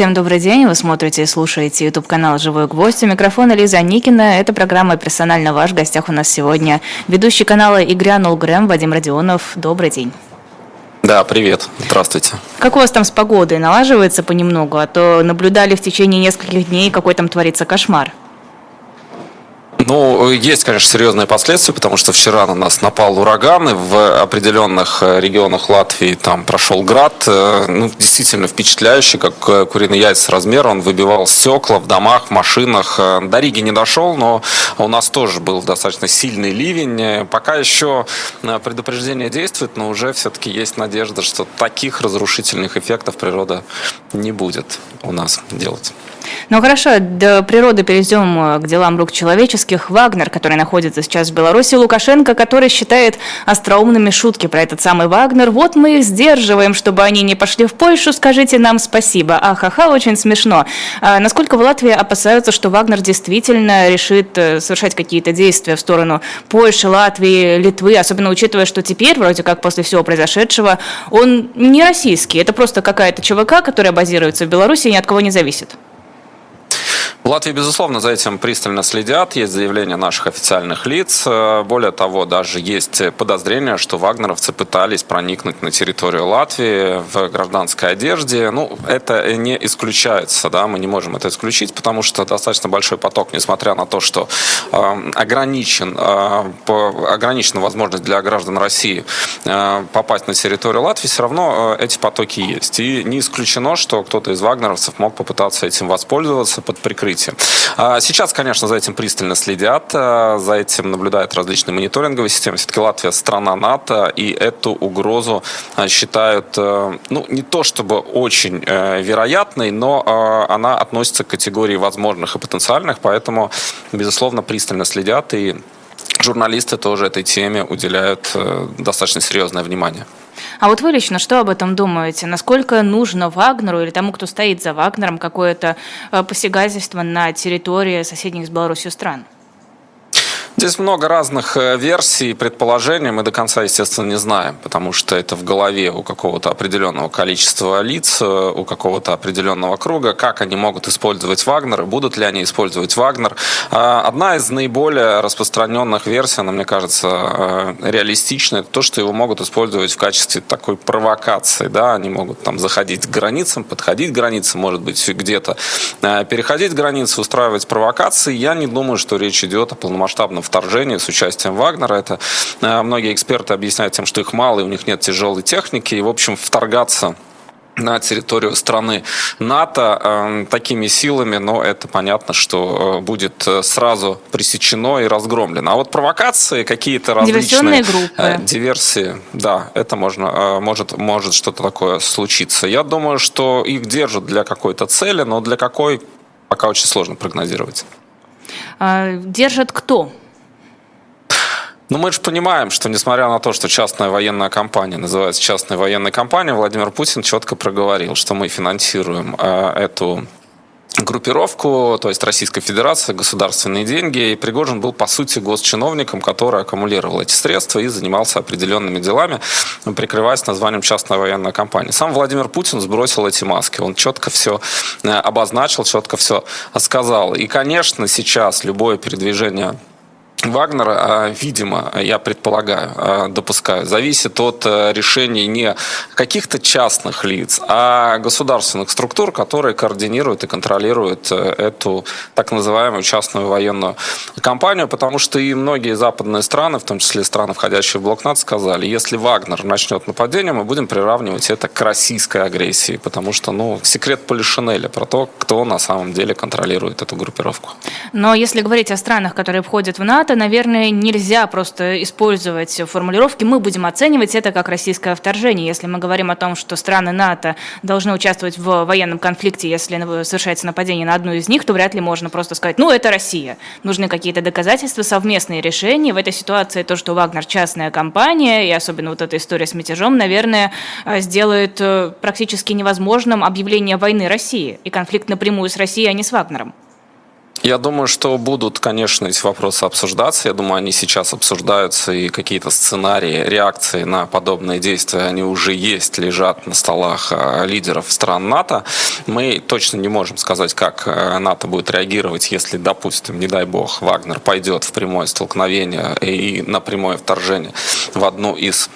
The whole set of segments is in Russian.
Всем добрый день. Вы смотрите и слушаете YouTube канал «Живой гвоздь». У микрофона Лиза Никина. Это программа «Персонально ваш». В гостях у нас сегодня ведущий канала «И грянул Грэм» Вадим Родионов. Добрый день. Да, привет. Здравствуйте. Как у вас там с погодой? Налаживается понемногу? А то наблюдали в течение нескольких дней, какой там творится кошмар. Ну, есть, конечно, серьезные последствия, потому что вчера на нас напал ураган, и в определенных э, регионах Латвии там прошел град. Э, ну, действительно впечатляющий, как э, куриный яйца размера. Он выбивал стекла в домах, в машинах. До Риги не дошел, но у нас тоже был достаточно сильный ливень. Пока еще предупреждение действует, но уже все-таки есть надежда, что таких разрушительных эффектов природа не будет у нас делать. Ну хорошо, до природы перейдем э, к делам рук человеческих. Вагнер, который находится сейчас в Беларуси, Лукашенко, который считает остроумными шутки про этот самый Вагнер. Вот мы их сдерживаем, чтобы они не пошли в Польшу, скажите нам спасибо. Ахаха, очень смешно. А насколько в Латвии опасаются, что Вагнер действительно решит э, совершать какие-то действия в сторону Польши, Латвии, Литвы, особенно учитывая, что теперь, вроде как после всего произошедшего, он не российский. Это просто какая-то ЧВК, которая базируется в Беларуси и ни от кого не зависит. В Латвии, безусловно, за этим пристально следят. Есть заявления наших официальных лиц. Э, более того, даже есть подозрение, что вагнеровцы пытались проникнуть на территорию Латвии в гражданской одежде. Ну, это не исключается, да, мы не можем это исключить, потому что достаточно большой поток, несмотря на то, что э, ограничен, э, ограничена возможность для граждан России э, попасть на территорию Латвии, все равно эти потоки есть. И не исключено, что кто-то из вагнеровцев мог попытаться этим воспользоваться под прикрытием открытию. А, сейчас, конечно, за этим пристально следят, а, за этим наблюдают различные мониторинговые системы. Все-таки Латвия страна НАТО, и эту угрозу а, считают, ну, не то чтобы очень э, вероятной, но она относится к категории возможных и потенциальных, поэтому, безусловно, пристально следят, и журналисты тоже этой теме уделяют э, достаточно серьезное внимание. А вот вы лично что об этом думаете? Насколько нужно Вагнеру или тому, кто стоит за Вагнером, какое-то э, посягательство на территории соседних с Беларусью стран? Здесь много разных э, версий, предположений. Мы до конца, естественно, не знаем, потому что это в голове у какого-то определенного количества лиц, э, у какого-то определенного круга. Как они могут использовать Вагнер, будут ли они использовать Вагнер. А, одна из наиболее распространенных версий, она, мне кажется, э, реалистичная, это то, что его могут использовать в качестве такой провокации. Да? Они могут там заходить к границам, подходить к границам, может быть, где-то переходить границы, устраивать провокации. Я не думаю, что речь идет о полномасштабном вторжение с участием Вагнера. Это э, многие эксперты объясняют тем, что их мало, и у них нет тяжелой техники. И, в общем, вторгаться на территорию страны НАТО э, такими силами, но это понятно, что э, будет э, сразу пресечено и разгромлено. А вот провокации, какие-то различные группы. Э, диверсии, да, это можно, э, может, может что-то такое случиться. Я думаю, что их держат для какой-то цели, но для какой пока очень сложно прогнозировать. А, держат кто? Ну, мы же понимаем, что несмотря на то, что частная военная компания называется частной военной компанией, Владимир Путин четко проговорил, что мы финансируем э, эту группировку, то есть Российская Федерация, государственные деньги. И Пригожин был, по сути, госчиновником, который аккумулировал эти средства и занимался определенными делами, прикрываясь названием частная военная компания. Сам Владимир Путин сбросил эти маски. Он четко все э, обозначил, четко все сказал. И, конечно, сейчас любое передвижение Вагнера, а, видимо, я предполагаю, а, допускаю, зависит от э, решений не каких-то частных лиц, а государственных структур, которые координируют и контролируют э, эту так называемую частную военную компанию, потому что и многие западные страны, в том числе страны, входящие в блок НАТО, сказали, если Вагнер начнет нападение, мы будем приравнивать это к российской агрессии, потому что, ну, секрет Полишинеля про то, кто на самом деле контролирует эту группировку. Но если говорить о странах, которые входят в НАТО, наверное, нельзя просто использовать формулировки «мы будем оценивать это как российское вторжение». Если мы говорим о том, что страны НАТО должны участвовать в военном конфликте, если совершается нападение на одну из них, то вряд ли можно просто сказать «ну, это Россия». Нужны какие-то доказательства, совместные решения. В этой ситуации то, что Вагнер частная компания, и особенно вот эта история с мятежом, наверное, э, сделает э, практически невозможным объявление войны России и конфликт напрямую с Россией, а не с Вагнером. Я думаю, что будут, конечно, эти вопросы обсуждаться. Я думаю, они сейчас обсуждаются, и какие-то сценарии реакции на подобные действия, они уже есть, лежат на столах а, лидеров стран НАТО. Мы точно не можем сказать, как э, НАТО будет реагировать, если, допустим, не дай бог, Вагнер пойдет в прямое столкновение и на прямое вторжение в одну из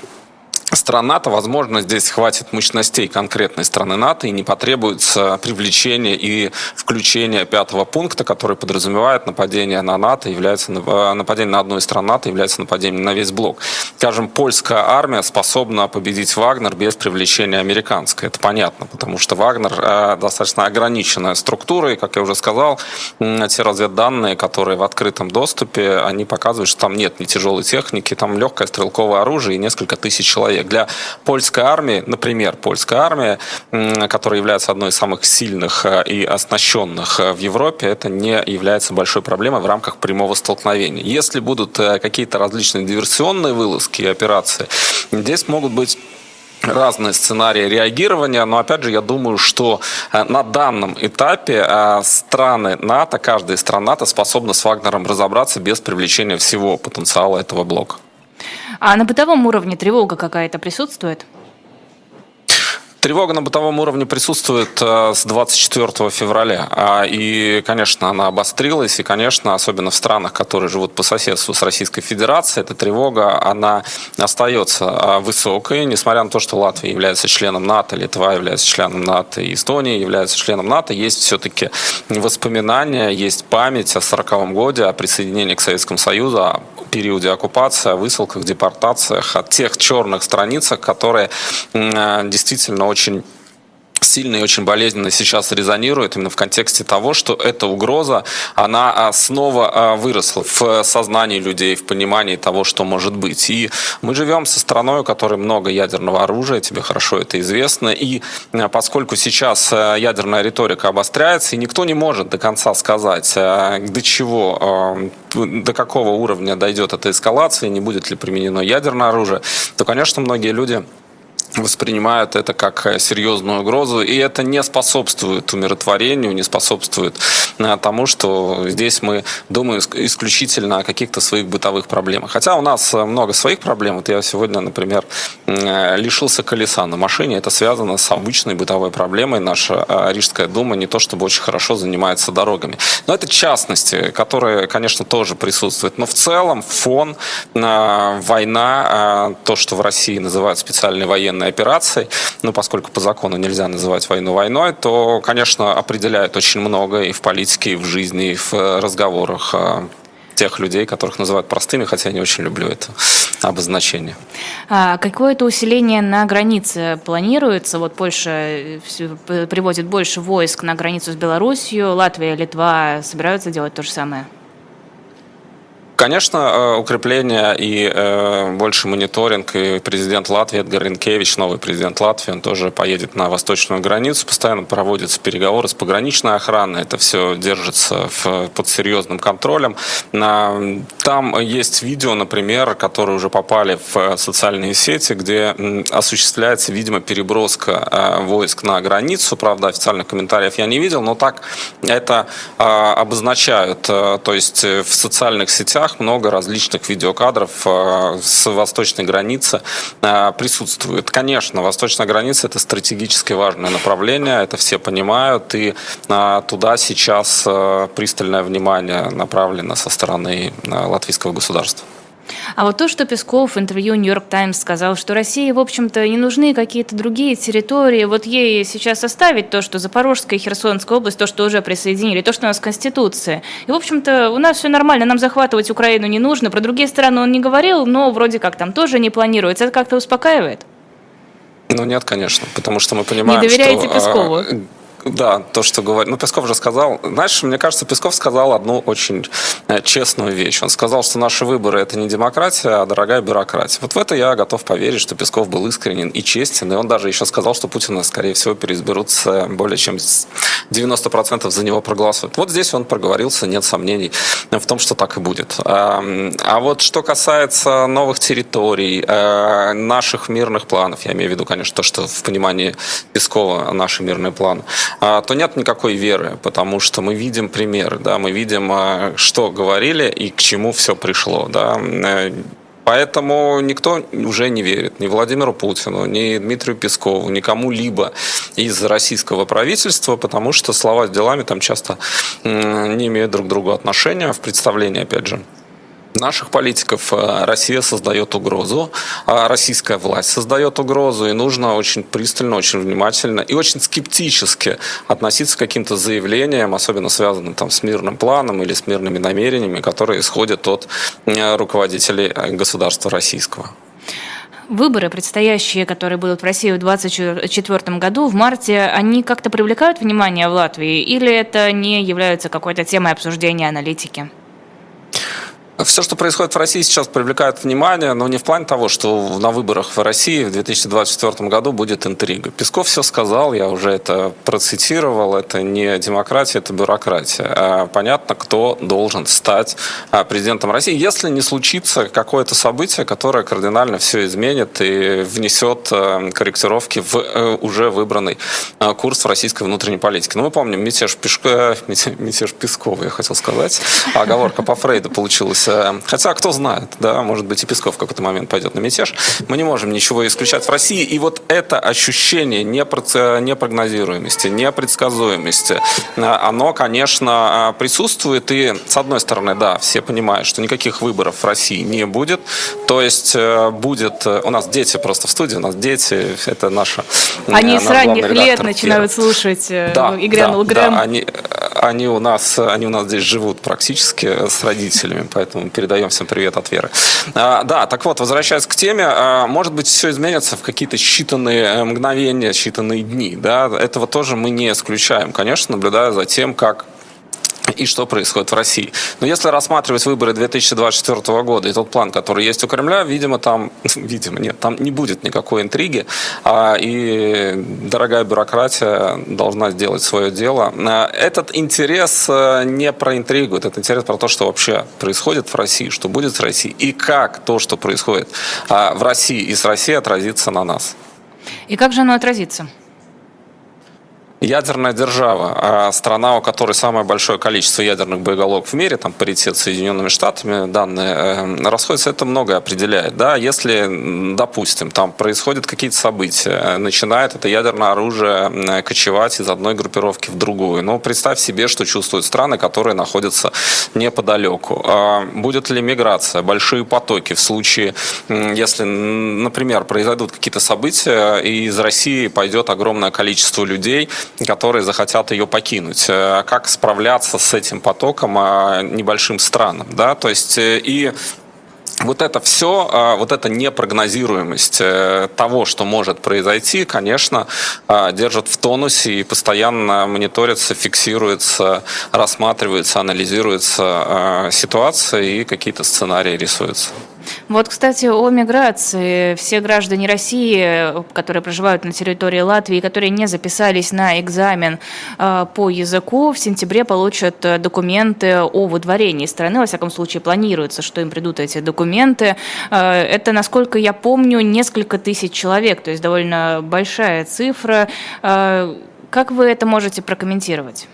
стран НАТО, возможно, здесь хватит мощностей конкретной страны НАТО и не потребуется привлечение и включение пятого пункта, который подразумевает нападение на НАТО, является э, нападение на одну из стран НАТО является нападением на весь блок. Скажем, польская армия способна победить Вагнер без привлечения американской. Это понятно, потому что Вагнер э, достаточно ограниченная структура, и, как я уже сказал, те разведданные, которые в открытом доступе, они показывают, что там нет ни тяжелой техники, там легкое стрелковое оружие и несколько тысяч человек человек. Для польской армии, например, польская армия, которая является одной из самых сильных э, и оснащенных э, в Европе, это не является большой проблемой в рамках прямого столкновения. Если будут э, какие-то различные диверсионные вылазки и операции, здесь могут быть разные сценарии реагирования, но опять же я думаю, что на данном этапе страны НАТО, каждая страна НАТО способна с Вагнером разобраться без привлечения всего потенциала этого блока. А на бытовом уровне тревога какая-то присутствует? Тревога на бытовом уровне присутствует э, с 24 февраля. А, и, конечно, она обострилась. И, конечно, особенно в странах, которые живут по соседству с Российской Федерацией, эта тревога, она остается а, высокой, несмотря на то, что Латвия является членом НАТО, Литва является членом НАТО, и Эстония является членом НАТО. Есть все-таки воспоминания, есть память о 40-м годе, о присоединении к Советскому Союзу, о периоде оккупации, о высылках, депортациях, о тех черных страницах, которые э, действительно очень сильно и очень болезненно сейчас резонирует именно в контексте того, что эта угроза, она а, снова а, выросла в сознании людей, в понимании того, что может быть. И мы живем со страной, у которой много ядерного оружия, тебе хорошо это известно, и а, поскольку сейчас ядерная риторика обостряется, и никто не может до конца сказать, до чего, до какого уровня дойдет эта эскалация, не будет ли применено ядерное оружие, то, конечно, многие люди воспринимают это как э, серьезную угрозу, и это не способствует умиротворению, не способствует э, тому, что здесь мы думаем исключительно о каких-то своих бытовых проблемах. Хотя у нас э, много своих проблем. Вот я сегодня, например, лишился колеса на машине. Это связано с обычной бытовой проблемой. Наша Рижская дума не то чтобы очень хорошо занимается дорогами. Но это частности, которые, конечно, тоже присутствуют. Но в целом фон, война, то, что в России называют специальной военной военной операцией, ну, поскольку по закону нельзя называть войну войной, то, конечно, определяет очень много и в политике, и в жизни, и в разговорах а, тех людей, которых называют простыми, хотя я не очень люблю это обозначение. А какое-то усиление на границе планируется? Вот Польша э, приводит больше войск на границу с Белоруссией, Латвия, Литва собираются делать то же самое? Конечно, э, укрепление и э, больше мониторинг. И президент Латвии Эдгар Ренкевич, новый президент Латвии, он тоже поедет на восточную границу. Постоянно проводятся переговоры с пограничной охраной. Это все держится под серьезным контролем. Там есть видео, например, которые уже попали в социальные сети, где осуществляется, видимо, переброска э, войск на границу. Правда, официальных комментариев я не видел, но так это обозначают. То есть в социальных сетях новостях много различных видеокадров э, с восточной границы э, присутствует. Конечно, восточная граница – это стратегически важное направление, это все понимают, и э, туда сейчас пристальное внимание направлено со стороны латвийского государства. А вот то, что Песков в интервью «Нью-Йорк Таймс» сказал, что России, в общем-то, не нужны какие-то другие территории, вот ей сейчас оставить то, что Запорожская и Херсонская область, то, что уже присоединили, то, что у нас Конституция. И, в общем-то, у нас все нормально, нам захватывать Украину не нужно. Про другие страны он не говорил, но вроде как там тоже не планируется. Это как-то успокаивает? Ну нет, конечно, потому что мы понимаем, Не доверяете что, Пескову? Да, то, что говорит. Ну, Песков же сказал. Знаешь, мне кажется, Песков сказал одну очень э, честную вещь. Он сказал, что наши выборы это не демократия, а дорогая бюрократия. Вот в это я готов поверить, что Песков был искренен и честен. И он даже еще сказал, что Путина, скорее всего, переизберут более чем 90% за него проголосуют. Вот здесь он проговорился, нет сомнений в том, что так и будет. А вот что касается новых территорий, э, наших мирных планов, я имею в виду, конечно, то, что в понимании Пескова наши мирные планы, то нет никакой веры, потому что мы видим примеры, да, мы видим, что говорили и к чему все пришло. Да. Поэтому никто уже не верит ни Владимиру Путину, ни Дмитрию Пескову, ни кому-либо из российского правительства, потому что слова с делами там часто не имеют друг к другу отношения в представлении, опять же наших политиков э, Россия создает угрозу, а российская власть создает угрозу, и нужно очень пристально, очень внимательно и очень скептически относиться к каким-то заявлениям, особенно связанным там, с мирным планом или с мирными намерениями, которые исходят от э, руководителей э, государства российского. Выборы, предстоящие, которые будут в России в 2024 году, в марте, они как-то привлекают внимание в Латвии или это не является какой-то темой обсуждения аналитики? Все, что происходит в России сейчас, привлекает внимание, но не в плане того, что на выборах в России в 2024 году будет интрига. Песков все сказал, я уже это процитировал, это не демократия, это бюрократия. А понятно, кто должен стать а, президентом России, если не случится какое-то событие, которое кардинально все изменит и внесет а, корректировки в э, уже выбранный курс в российской внутренней политике. Ну, мы помним мятеж, Пешко, мятеж Пескова, я хотел сказать, оговорка по Фрейду получилась Э, хотя, кто знает, да, может быть, и Песков в какой-то момент пойдет на мятеж. Мы не можем ничего исключать в России. И вот это ощущение непрогнозируемости, непредсказуемости, э, оно, конечно, э, присутствует. И, с одной стороны, да, все понимают, что никаких выборов в России не будет. То есть будет... У нас дети просто в студии, у нас дети, это наша... Они с ранних лет начинают слушать да, «И грянул да, Грэм». Да, они, они, у нас, они у нас здесь живут практически с родителями, поэтому поэтому передаем всем привет от Веры. А, да, так вот, возвращаясь к теме, а, может быть, все изменится в какие-то считанные э, мгновения, считанные дни. Да? Этого тоже мы не исключаем, конечно, наблюдая за тем, как и что происходит в России. Но если рассматривать выборы 2024 года и тот план, который есть у Кремля, видимо, там, видимо, нет, там не будет никакой интриги, а, и дорогая бюрократия должна сделать свое дело. А, этот интерес э, не про интригу, этот интерес про то, что вообще происходит в России, что будет с Россией, и как то, что происходит а, в России и с Россией, отразится на нас. И как же оно отразится? Ядерная держава, а страна, у которой самое большое количество ядерных боеголовок в мире, там паритет с Соединенными Штатами, данные э, расходятся, это многое определяет. Да? Если, допустим, там происходят какие-то события, начинает это ядерное оружие кочевать из одной группировки в другую. Ну, представь себе, что чувствуют страны, которые находятся неподалеку. А будет ли миграция, большие потоки в случае, если, например, произойдут какие-то события, и из России пойдет огромное количество людей, которые захотят ее покинуть. Э, как справляться с этим потоком э, небольшим странам, да, то есть э, и вот это все, вот эта непрогнозируемость того, что может произойти, конечно, держит в тонусе и постоянно мониторится, фиксируется, рассматривается, анализируется ситуация и какие-то сценарии рисуются. Вот, кстати, о миграции. Все граждане России, которые проживают на территории Латвии, которые не записались на экзамен э, по языку, в сентябре получат э, документы о выдворении страны. Во всяком случае, планируется, что им придут эти документы. Э, это, насколько я помню, несколько тысяч человек, то есть довольно большая цифра. Как вы это можете прокомментировать?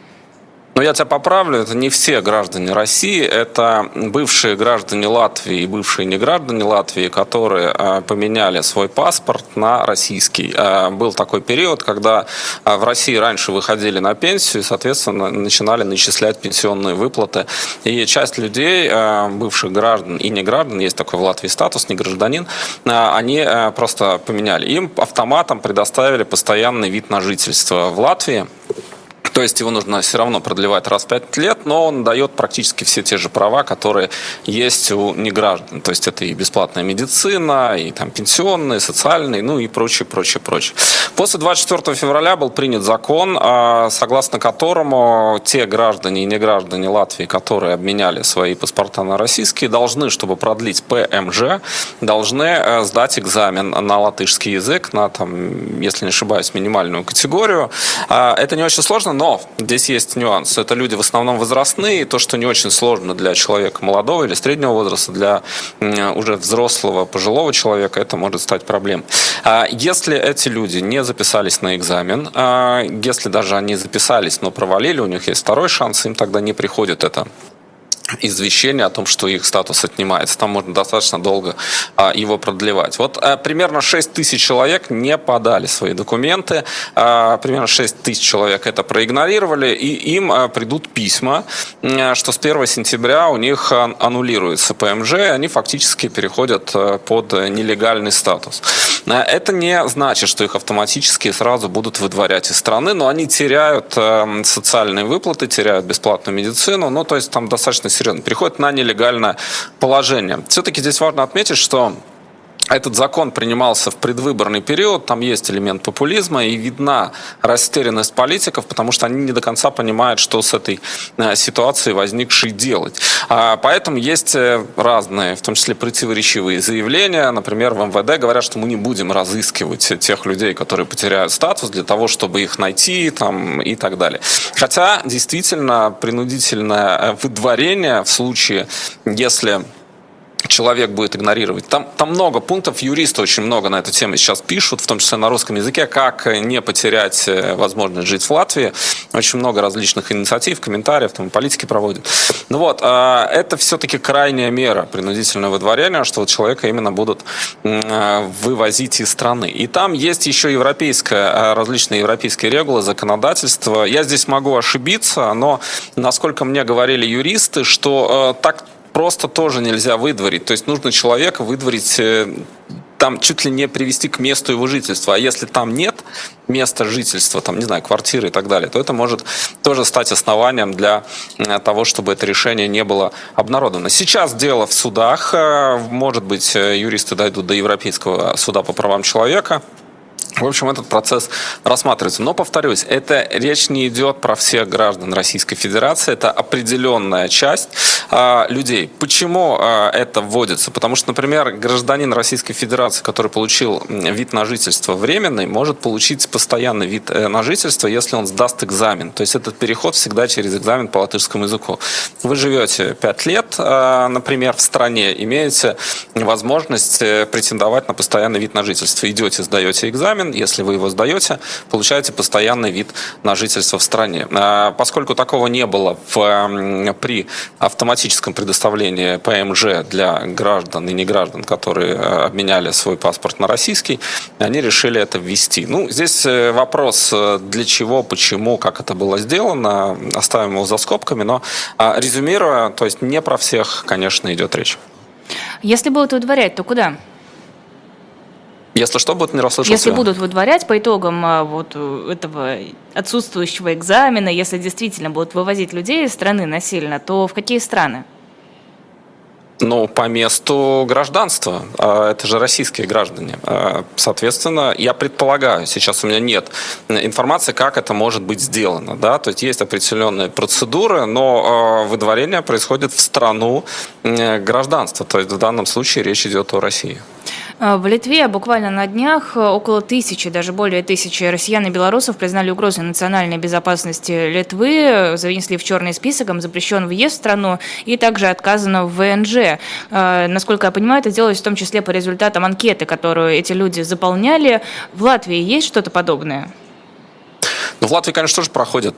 Но я тебя поправлю, это не все граждане России, это бывшие граждане Латвии и бывшие неграждане Латвии, которые а, поменяли свой паспорт на российский. А, был такой период, когда а, в России раньше выходили на пенсию и, соответственно, начинали начислять пенсионные выплаты. И часть людей, бывших граждан и не граждан, есть такой в Латвии статус, не гражданин, они просто поменяли. Им автоматом предоставили постоянный вид на жительство в Латвии. То есть его нужно все равно продлевать раз в пять лет, но он дает практически все те же права, которые есть у неграждан. То есть это и бесплатная медицина, и там пенсионные, социальные, ну и прочее, прочее, прочее. После 24 февраля был принят закон, а, согласно которому те граждане и неграждане Латвии, которые обменяли свои паспорта на российские, должны, чтобы продлить ПМЖ, должны э, сдать экзамен на латышский язык, на, там, если не ошибаюсь, минимальную категорию. А, это не очень сложно, но Но здесь есть нюанс. Это люди в основном возрастные, то, что не очень сложно для человека молодого или среднего возраста, для уже взрослого, пожилого человека, это может стать проблемой. А если эти люди не записались на экзамен, а если даже они записались, но провалили, у них есть второй шанс, им тогда не приходит это извещение о том, что их статус отнимается. Там можно достаточно долго а, его продлевать. Вот а, примерно 6 тысяч человек не подали свои документы. А, примерно 6 тысяч человек это проигнорировали, и им а, придут письма, а, что с 1 сентября у них а, аннулируется ПМЖ, и они фактически переходят а, под нелегальный статус. А, это не значит, что их автоматически сразу будут выдворять из страны, но они теряют а, социальные выплаты, теряют бесплатную медицину, ну, то есть там достаточно серьезно, переходит на нелегальное положение. Все-таки здесь важно отметить, что этот закон принимался в предвыборный период, там есть элемент популизма, и видна растерянность политиков, потому что они не до конца понимают, что с этой э, ситуацией возникшей делать. А, поэтому есть э, разные, в том числе противоречивые заявления. Например, в МВД говорят, что мы не будем разыскивать тех людей, которые потеряют статус, для того, чтобы их найти там, и так далее. Хотя, действительно, принудительное э, выдворение в случае, если человек будет игнорировать. Там, там много пунктов, юристы очень много на эту тему сейчас пишут, в том числе на русском языке, как не потерять э, возможность жить в Латвии. Очень много различных инициатив, комментариев, там политики проводят. Ну вот, а, это все-таки крайняя мера принудительного выдворения, что человека именно будут э, вывозить из страны. И там есть еще европейская, а, различные европейские регулы, законодательство. Я здесь могу ошибиться, но насколько мне говорили юристы, что э, так просто тоже нельзя выдворить. То есть нужно человека выдворить э, там чуть ли не привести к месту его жительства. А если там нет места жительства, там, не знаю, квартиры и так далее, то это может тоже стать основанием для э, того, чтобы это решение не было обнародовано. Сейчас дело в судах. Э, может быть, юристы дойдут до Европейского суда по правам человека. В общем, этот процесс рассматривается. Но, повторюсь, это речь не идет про всех граждан Российской Федерации, это определенная часть а, людей. Почему а, это вводится? Потому что, например, гражданин Российской Федерации, который получил вид на жительство временный, может получить постоянный вид э, на жительство, если он сдаст экзамен. То есть этот переход всегда через экзамен по латышскому языку. Вы живете 5 лет, а, например, в стране, имеете возможность э, претендовать на постоянный вид на жительство. Идете, сдаете экзамен, если вы его сдаете, получаете постоянный вид на жительство в стране. А, поскольку такого не было в, при автоматическом предоставлении ПМЖ для граждан и неграждан, которые э, обменяли свой паспорт на российский, они решили это ввести. Ну, здесь э, вопрос, э, для чего, почему, как это было сделано, оставим его за скобками, но а, резюмируя, то есть не про всех, конечно, идет речь. Если будут удворять, то куда? Если что, будут не расслышал Если будут выдворять по итогам а, вот э, этого отсутствующего экзамена, если действительно будут вывозить людей из страны насильно, то в какие страны? Ну, по месту гражданства. А, это же российские граждане. А, соответственно, я предполагаю, сейчас у меня нет информации, как это может быть сделано. Да? То есть есть определенные процедуры, но выдворение происходит в страну гражданства. То есть в данном случае речь идет о России. А, в Литве буквально на днях э, около тысячи, даже более тысячи россиян и белорусов признали угрозой национальной безопасности Литвы, занесли в черный список, им запрещен въезд в страну и также отказано в ВНЖ. А, насколько я понимаю, это делалось в том числе по результатам анкеты, которую эти люди заполняли. В Латвии есть что-то подобное? Ну, в Латвии, конечно, тоже проходят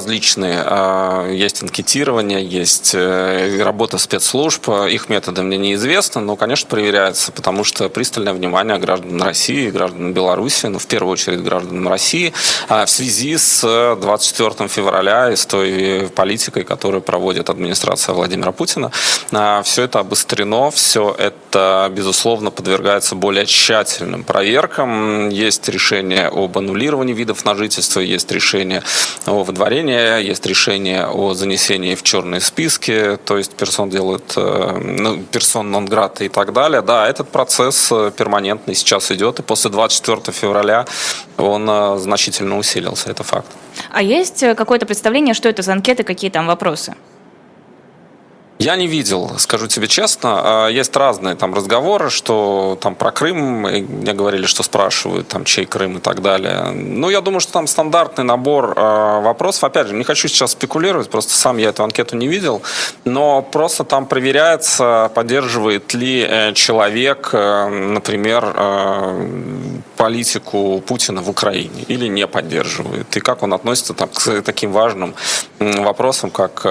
различные. А, есть анкетирование, есть э, работа спецслужб. Их методы мне неизвестны, но, конечно, проверяется, потому что пристальное внимание граждан России, граждан Беларуси, ну, в первую очередь граждан России, а, в связи с 24 февраля и с той политикой, которую проводит администрация Владимира Путина. А, все это обострено, все это, безусловно, подвергается более тщательным проверкам. Есть решение об аннулировании видов на жительство, есть решение о выдворении решение, есть решение о занесении в черные списки, то есть персон делают, э, ну, персон нон и так далее. Да, этот процесс э, перманентный сейчас идет, и после 24 февраля он э, значительно усилился, это факт. А есть какое-то представление, что это за анкеты, какие там вопросы? Я не видел, скажу тебе честно. А, есть разные там разговоры, что там про Крым, мне говорили, что спрашивают, там, чей Крым и так далее. Ну, я думаю, что там стандартный набор э, вопросов. Опять же, не хочу сейчас спекулировать, просто сам я эту анкету не видел, но просто там проверяется, поддерживает ли э, человек, э, например, э, политику Путина в Украине или не поддерживает, и как он относится там, к таким важным вопросам, как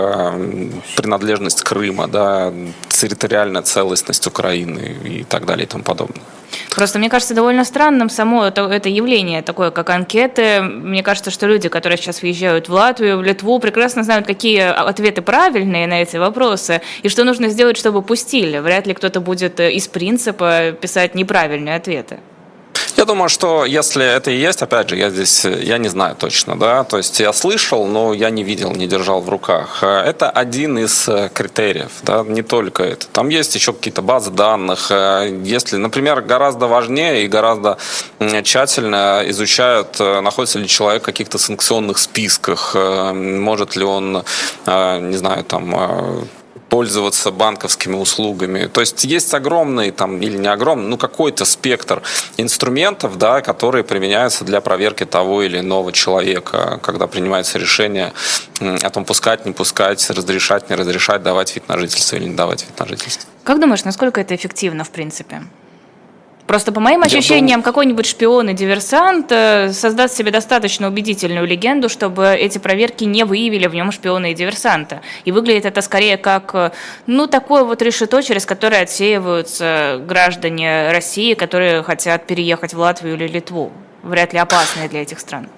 принадлежность Крыма Крыма, да, территориальная целостность Украины и так далее и тому подобное. Просто мне кажется довольно странным само это, это явление, такое как анкеты. Мне кажется, что люди, которые сейчас въезжают в Латвию, в Литву, прекрасно знают, какие ответы правильные на эти вопросы и что нужно сделать, чтобы пустили. Вряд ли кто-то будет из принципа писать неправильные ответы. Я думаю, что если это и есть, опять же, я здесь, я не знаю точно, да, то есть я слышал, но я не видел, не держал в руках. Это один из э, критериев, да, не только это. Там есть еще какие-то базы данных. Э, если, например, гораздо важнее и гораздо тщательно изучают, э, находится ли человек в каких-то санкционных списках, может ли он, не знаю, там пользоваться банковскими услугами. То есть есть огромный там или не огромный, ну какой-то спектр инструментов, да, которые применяются для проверки того или иного человека, когда принимается решение о том, пускать, не пускать, разрешать, не разрешать, давать вид на жительство или не давать вид на жительство. Как думаешь, насколько это эффективно в принципе? Просто по моим ощущениям, думаю... какой-нибудь шпион и диверсант э, создаст себе достаточно убедительную легенду, чтобы эти проверки не выявили в нем шпиона и диверсанта. И выглядит это скорее как, э, ну, такое вот решето, через которое отсеиваются граждане России, которые хотят переехать в Латвию или Литву. Вряд ли опасные для этих стран.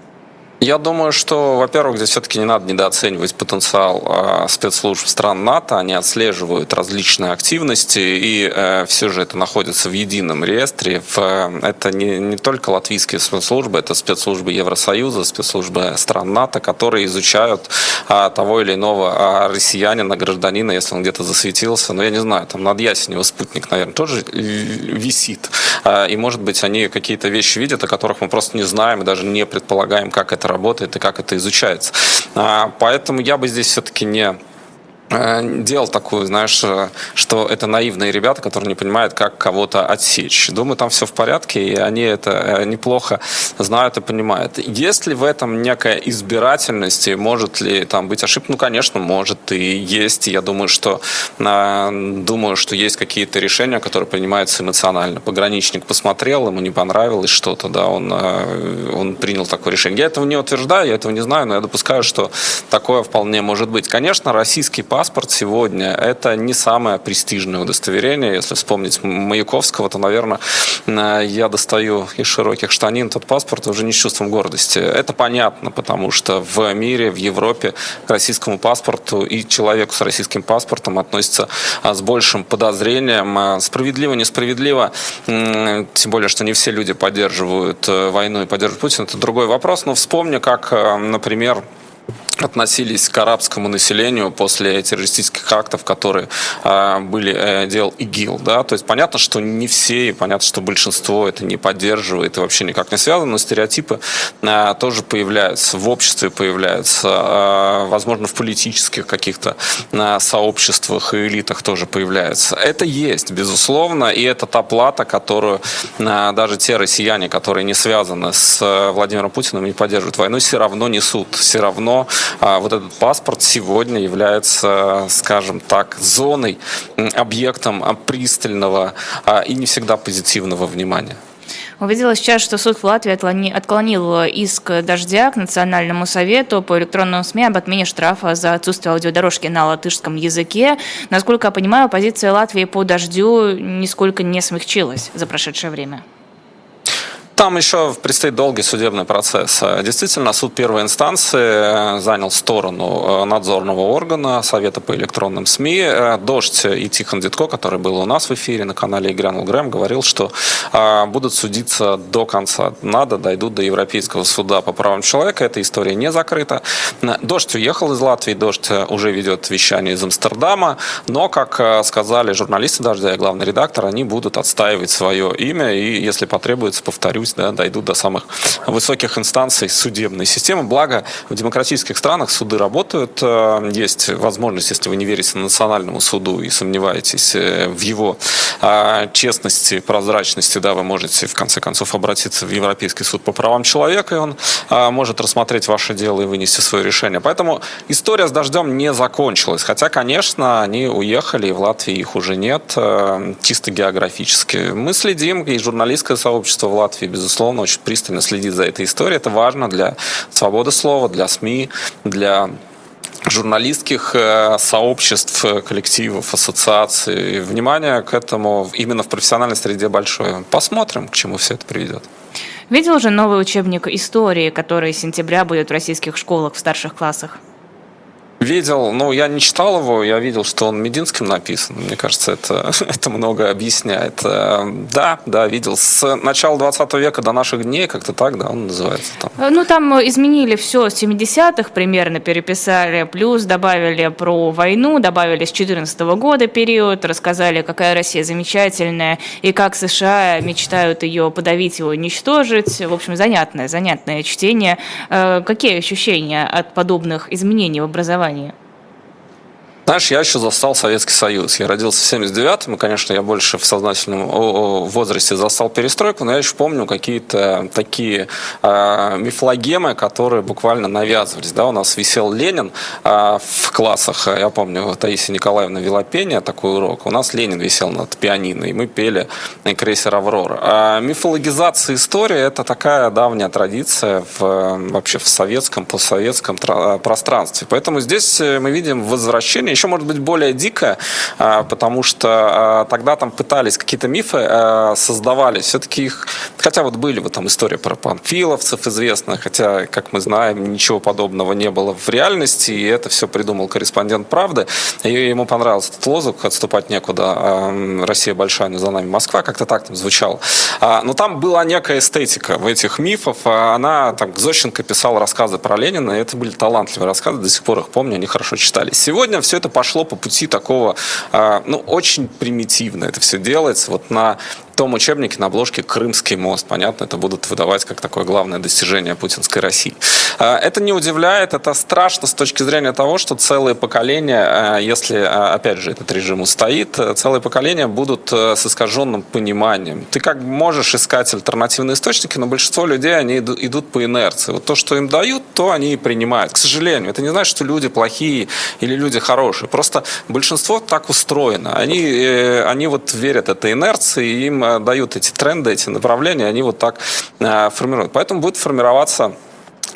Я думаю, что, во-первых, здесь все-таки не надо недооценивать потенциал э, спецслужб стран НАТО. Они отслеживают различные активности, и э, все же это находится в едином реестре. В, э, это не, не только латвийские спецслужбы, это спецслужбы Евросоюза, спецслужбы стран НАТО, которые изучают э, того или иного э, россиянина, гражданина, если он где-то засветился. Но я не знаю, там над Ясенево спутник, наверное, тоже висит. Э, и, может быть, они какие-то вещи видят, о которых мы просто не знаем и даже не предполагаем, как это работает и как это изучается. А, поэтому я бы здесь все-таки не делал такую, знаешь, э, что это наивные ребята, которые не понимают, как кого-то отсечь. Думаю, там все в порядке, и они это э, неплохо знают и понимают. Есть ли в этом некая избирательность, и может ли там быть ошибка? Ну, конечно, может и есть. Я думаю, что думаю, что есть какие-то решения, которые принимаются эмоционально. Пограничник посмотрел, ему не понравилось что-то, да, он, он принял такое решение. Я этого не утверждаю, я этого не знаю, но я допускаю, что такое вполне может быть. Конечно, российский паспорт паспорт сегодня – это не самое престижное удостоверение. Если вспомнить Маяковского, то, наверное, я достаю из широких штанин тот паспорт уже не с чувством гордости. Это понятно, потому что в мире, в Европе к российскому паспорту и человеку с российским паспортом относятся а, с большим подозрением. А, справедливо, несправедливо, тем более, что не все люди поддерживают э, войну и поддерживают Путина, это другой вопрос. Но вспомни, как, э, например, относились к арабскому населению после террористических актов, которые э, были э, делал ИГИЛ. Да? То есть понятно, что не все, и понятно, что большинство это не поддерживает и вообще никак не связано, но стереотипы э, тоже появляются, в обществе появляются, э, возможно, в политических каких-то сообществах и элитах тоже появляются. Это есть, безусловно, и это та плата, которую даже те россияне, которые не связаны с э, Владимиром Путиным, не поддерживают войну, все равно несут, все равно а вот этот паспорт сегодня является, скажем так, зоной, объектом пристального а, и не всегда позитивного внимания. Увидела сейчас, что суд в Латвии отклонил иск «Дождя» к Национальному совету по электронным СМИ об отмене штрафа за отсутствие аудиодорожки на латышском языке. Насколько я понимаю, позиция Латвии по «Дождю» нисколько не смягчилась за прошедшее время. Там еще предстоит долгий судебный процесс. Действительно, суд первой инстанции занял сторону э, надзорного органа Совета по электронным СМИ. Э, Дождь и Тихон Дитко, который был у нас в эфире на канале Игрянул Грэм, говорил, что э, будут судиться до конца. Надо, дойдут до Европейского суда по правам человека. Эта история не закрыта. Дождь уехал из Латвии, Дождь уже ведет вещание из Амстердама. Но, как сказали журналисты Дождя и главный редактор, они будут отстаивать свое имя. И, если потребуется, повторюсь, пусть да, дойдут до самых высоких инстанций судебной системы. Благо, в демократических странах суды работают, э, есть возможность, если вы не верите национальному суду и сомневаетесь э, в его а, честности, прозрачности, да, вы можете в конце концов обратиться в Европейский суд по правам человека, и он а, может рассмотреть ваше дело и вынести свое решение. Поэтому история с дождем не закончилась. Хотя, конечно, они уехали, и в Латвии их уже нет, э, чисто географически. Мы следим, и журналистское сообщество в Латвии, безусловно, очень пристально следит за этой историей. Это важно для свободы слова, для СМИ, для журналистских э, сообществ, коллективов, ассоциаций. Внимание к этому именно в профессиональной среде большое. Посмотрим, к чему все это приведет. Видел уже новый учебник истории, который с сентября будет в российских школах в старших классах? Видел, ну, я не читал его, я видел, что он Мединским написан. Мне кажется, это, это много объясняет. Э, да, да, видел. С начала 20 века до наших дней, как-то так, да, он называется. Там. Э, ну, там изменили все с 70-х примерно, переписали, плюс добавили про войну, добавили с 14 -го года период, рассказали, какая Россия замечательная, и как США мечтают ее подавить и уничтожить. В общем, занятное, занятное чтение. Э, какие ощущения от подобных изменений в образовании? Образования? Знаешь, я еще застал Советский Союз. Я родился в 79-м, и, конечно, я больше в сознательном возрасте застал перестройку, но я еще помню какие-то такие э, мифологемы, которые буквально навязывались. Да? У нас висел Ленин э, в классах, я помню, Таисия Николаевна вела пение, такой урок. У нас Ленин висел над пианино, и мы пели крейсер «Аврора». А мифологизация истории – это такая давняя традиция в, вообще в советском, постсоветском пространстве. Поэтому здесь мы видим возвращение еще может быть более дикое, а, потому что а, тогда там пытались какие-то мифы а, создавались. Все-таки их, хотя вот были вот там история про панфиловцев известная, хотя, как мы знаем, ничего подобного не было в реальности, и это все придумал корреспондент «Правды». И ему понравился этот лозунг «Отступать некуда, Россия большая, но за нами Москва», как-то так там звучало. Но там была некая эстетика в этих мифах. Она, там, Зощенко писал рассказы про Ленина, и это были талантливые рассказы, до сих пор их помню, они хорошо читались. Сегодня все это пошло по пути такого, а, ну, очень примитивно это все делается. Вот на том учебнике на обложке «Крымский мост». Понятно, это будут выдавать как такое главное достижение путинской России. А, это не удивляет, это страшно с точки зрения того, что целые поколения, а, если, опять же, этот режим устоит, целые поколения будут с искаженным пониманием. Ты как можешь искать альтернативные источники, но большинство людей, они идут по инерции. Вот то, что им дают, то они и принимают. К сожалению, это не значит, что люди плохие или люди хорошие. Просто большинство так устроено. Они, э, они вот верят этой инерции, и им э, дают эти тренды, эти направления, они вот так э, формируют. Поэтому будет формироваться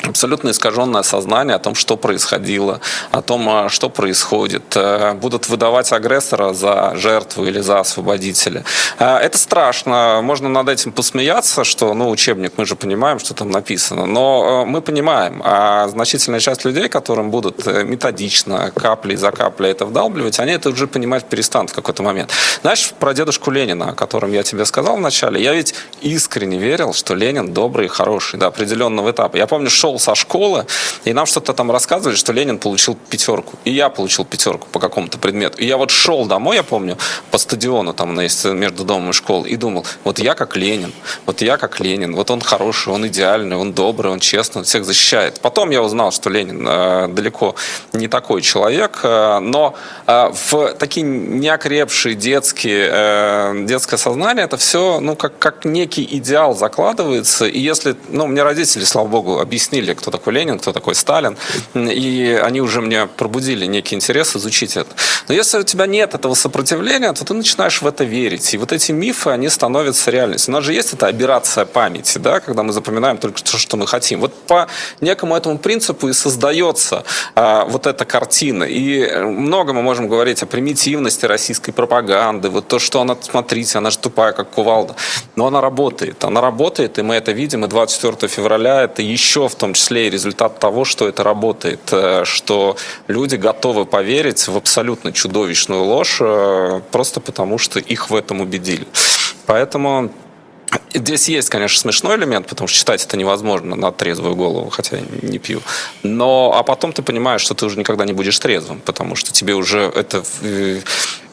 абсолютно искаженное сознание о том, что происходило, о том, а, что происходит. Э, будут выдавать агрессора за жертву или за освободителя. Э, это страшно. Можно над этим посмеяться, что, ну, учебник, мы же понимаем, что там написано. Но э, мы понимаем, а значительная часть людей, которым будут методично, каплей за каплей это вдалбливать, они это уже понимать перестанут в какой-то момент. Знаешь, про дедушку Ленина, о котором я тебе сказал вначале, я ведь искренне верил, что Ленин добрый и хороший до определенного этапа. Я помню, шел со школы, и нам что-то там рассказывали, что Ленин получил пятерку. И я получил пятерку по какому-то предмету. И я вот шел домой, я помню, по стадиону там между домом и школой, и думал, вот я как Ленин, вот я как Ленин, вот он хороший, он идеальный, он добрый, он честный, он всех защищает. Потом я узнал, что Ленин э, далеко не такой человек, э, но э, в такие неокрепшие детские, э, детское сознание это все, ну, как, как некий идеал закладывается. И если, ну, мне родители, слава богу, объяснили, объяснили, кто такой Ленин, кто такой Сталин, и они уже мне пробудили некий интерес изучить это. Но если у тебя нет этого сопротивления, то ты начинаешь в это верить. И вот эти мифы, они становятся реальностью. У нас же есть эта операция памяти, да, когда мы запоминаем только то, что мы хотим. Вот по некому этому принципу и создается а, вот эта картина. И много мы можем говорить о примитивности российской пропаганды, вот то, что она, смотрите, она же тупая, как кувалда. Но она работает. Она работает, и мы это видим. И 24 февраля это еще в том числе и результат того, что это работает, э, что люди готовы поверить в абсолютно чудовищную ложь э, просто потому, что их в этом убедили. Поэтому Здесь есть, конечно, смешной элемент, потому что читать это невозможно на трезвую голову, хотя я не пью. Но, а потом ты понимаешь, что ты уже никогда не будешь трезвым, потому что тебе уже это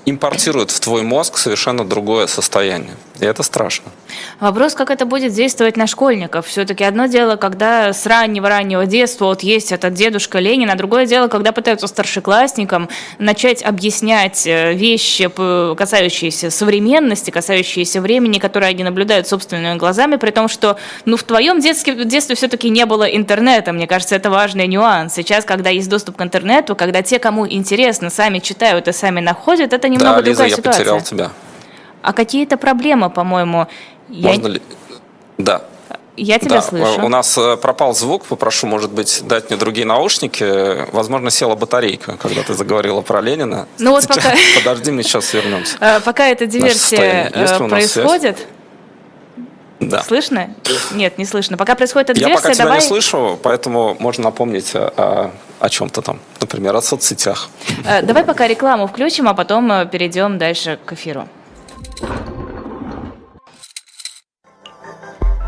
импортируют в твой мозг совершенно другое состояние. И это страшно. Вопрос, как это будет действовать на школьников. Все-таки одно дело, когда с раннего-раннего детства вот есть этот дедушка Ленин, а другое дело, когда пытаются старшеклассникам начать объяснять э, вещи, касающиеся современности, касающиеся времени, которые они наблюдают собственными глазами, при том, что ну, в твоем детстве, детстве все-таки не было интернета. Мне кажется, это важный нюанс. Сейчас, когда есть доступ к интернету, когда те, кому интересно, сами читают и сами находят, это немного да, Лиза, другая я ситуация. потерял тебя. А какие-то проблемы, по-моему. Можно я... ли? Да. Я тебя да, слышу. У нас э, пропал звук, попрошу, может быть, дать мне другие наушники. Возможно, села батарейка, когда ты заговорила про Ленина. Ну вот пока... Подожди, мы сейчас вернемся. Э, пока эта диверсия э, происходит... Да. Слышно? Нет, не слышно. Пока происходит эта Я диверсия, пока тебя давай... не слышу, поэтому можно напомнить о, о чем-то там, например, о соцсетях. Давай пока рекламу включим, а потом перейдем дальше к эфиру.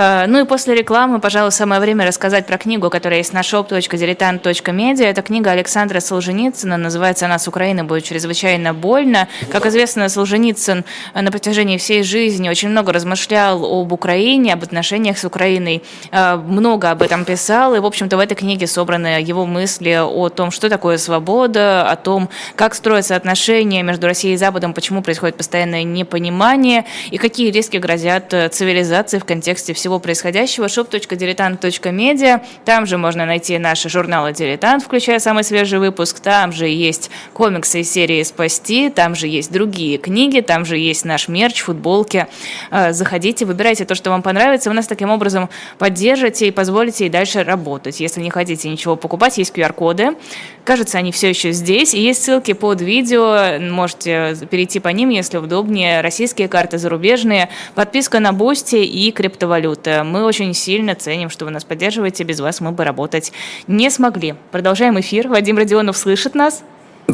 Ну и после рекламы, пожалуй, самое время рассказать про книгу, которая есть на shop.diletant.media. Это книга Александра Солженицына, называется она «С Украины будет чрезвычайно больно». Как известно, Солженицын на протяжении всей жизни очень много размышлял об Украине, об отношениях с Украиной, э, много об этом писал, и, в общем-то, в этой книге собраны его мысли о том, что такое свобода, о том, как строятся отношения между Россией и Западом, почему происходит постоянное непонимание, и какие риски грозят э, цивилизации в контексте всего всего происходящего shop.diletant.media. Там же можно найти наши журналы «Дилетант», включая самый свежий выпуск. Там же есть комиксы из серии «Спасти», там же есть другие книги, там же есть наш мерч, футболки. Э, заходите, выбирайте то, что вам понравится. Вы нас таким образом поддержите и позволите и дальше работать. Если не хотите ничего покупать, есть QR-коды. Кажется, они все еще здесь. И есть ссылки под видео. Можете перейти по ним, если удобнее. Российские карты, зарубежные. Подписка на Бусти и криптовалют круто. Мы очень сильно ценим, что вы нас поддерживаете. Без вас мы бы работать не смогли. Продолжаем эфир. Вадим Родионов слышит нас?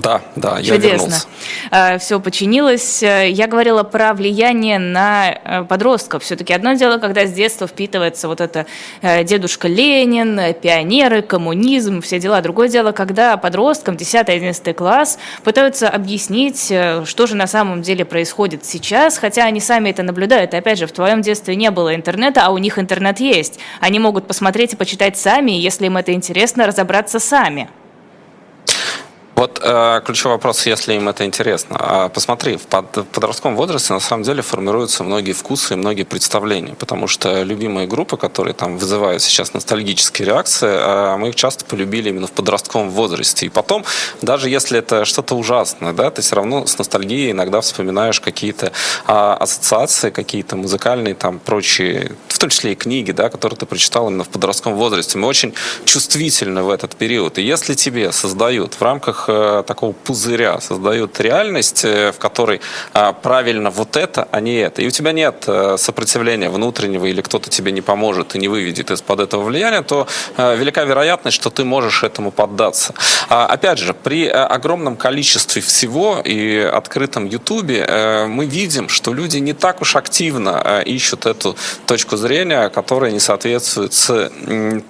Да, да, я Чудесно. вернулся. А, Все починилось. Я говорила про влияние на э, подростков. Все-таки одно дело, когда с детства впитывается вот это э, дедушка Ленин, пионеры, коммунизм, все дела. Другое дело, когда подросткам 10-11 класс пытаются объяснить, э, что же на самом деле происходит сейчас, хотя они сами это наблюдают. И опять же, в твоем детстве не было интернета, а у них интернет есть. Они могут посмотреть и почитать сами, если им это интересно, разобраться сами. Вот э, ключевой вопрос, если им это интересно. А, посмотри, в, под, в подростковом возрасте на самом деле формируются многие вкусы и многие представления, потому что любимые группы, которые там вызывают сейчас ностальгические реакции, э, мы их часто полюбили именно в подростковом возрасте. И потом, даже если это что-то ужасное, да, ты все равно с ностальгией иногда вспоминаешь какие-то э, ассоциации, какие-то музыкальные там прочие, в том числе и книги, да, которые ты прочитал именно в подростковом возрасте. Мы очень чувствительны в этот период. И если тебе создают в рамках Э, такого пузыря, создают реальность, э, в которой э, правильно вот это, а не это. И у тебя нет сопротивления внутреннего или кто-то тебе не поможет и не выведет из-под этого влияния, то велика вероятность, что ты можешь этому поддаться. А, опять же, при огромном количестве всего и открытом Ютубе мы видим, что люди не так уж активно ищут эту точку зрения, которая не соответствует с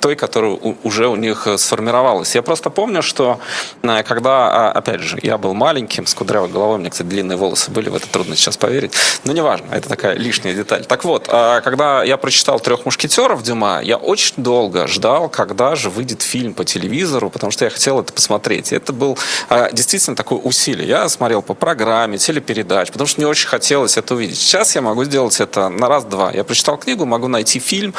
той, которая уже у них сформировалась. Я просто помню, что когда когда, а, опять же, я был маленьким, с кудрявой головой, у меня, кстати, длинные волосы были, в это трудно сейчас поверить, но неважно, это такая лишняя деталь. Так вот, а, когда я прочитал «Трех мушкетеров» Дюма, я очень долго ждал, когда же выйдет фильм по телевизору, потому что я хотел это посмотреть. Это был а, действительно такое усилие. Я смотрел по программе, телепередач, потому что мне очень хотелось это увидеть. Сейчас я могу сделать это на раз-два. Я прочитал книгу, могу найти фильм,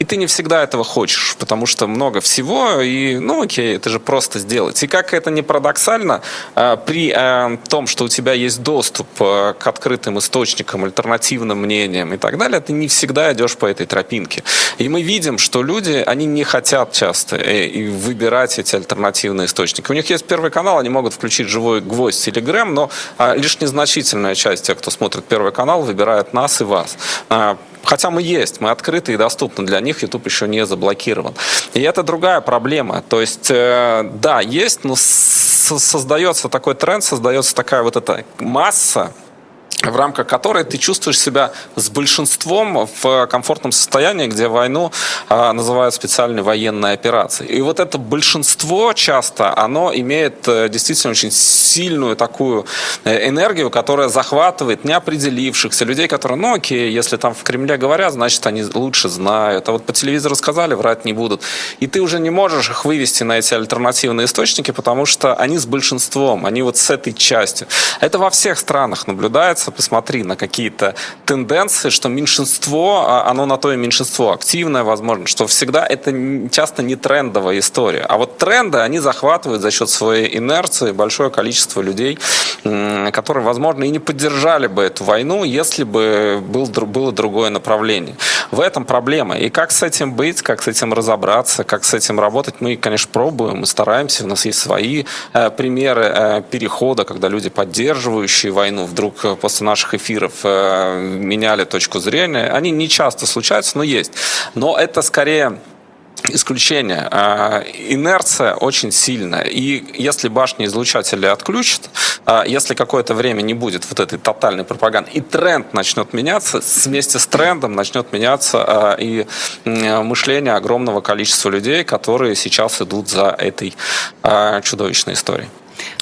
И ты не всегда этого хочешь, потому что много всего, и, ну, окей, это же просто сделать. И как это не парадоксально, э, при э, том, что у тебя есть доступ э, к открытым источникам, альтернативным мнениям и так далее, ты не всегда идешь по этой тропинке. И мы видим, что люди, они не хотят часто выбирать эти альтернативные источники. У них есть первый канал, они могут включить живой гвоздь грэм, но лишь незначительная часть тех, кто смотрит первый канал, выбирает нас и вас. Хотя мы есть, мы открыты и доступны для них, YouTube еще не заблокирован. И это другая проблема. То есть, э, да, есть, но создается такой тренд, создается такая вот эта масса в рамках которой ты чувствуешь себя с большинством в комфортном состоянии, где войну а, называют специальной военной операцией. И вот это большинство часто, оно имеет э, действительно очень сильную такую э, энергию, которая захватывает неопределившихся людей, которые, ну окей, если там в Кремле говорят, значит они лучше знают, а вот по телевизору сказали, врать не будут. И ты уже не можешь их вывести на эти альтернативные источники, потому что они с большинством, они вот с этой частью. Это во всех странах наблюдается, просто посмотри на какие-то тенденции, что меньшинство, а, оно на то и меньшинство, активное, возможно, что всегда это часто не трендовая история. А вот тренды, они захватывают за счет своей инерции большое количество людей, которые, возможно, и не поддержали бы эту войну, если бы был, было другое направление. В этом проблема. И как с этим быть, как с этим разобраться, как с этим работать, мы, конечно, пробуем, мы стараемся. У нас есть свои э, примеры э, перехода, когда люди, поддерживающие войну, вдруг э, после после наших эфиров э, меняли точку зрения. Они не часто случаются, но есть. Но это скорее исключение. А, инерция очень сильная. И если башни излучатели отключат, а, если какое-то время не будет вот этой тотальной пропаганды, и тренд начнет меняться, вместе с трендом начнет меняться а, и мышление огромного количества людей, которые сейчас идут за этой чудовищной историей.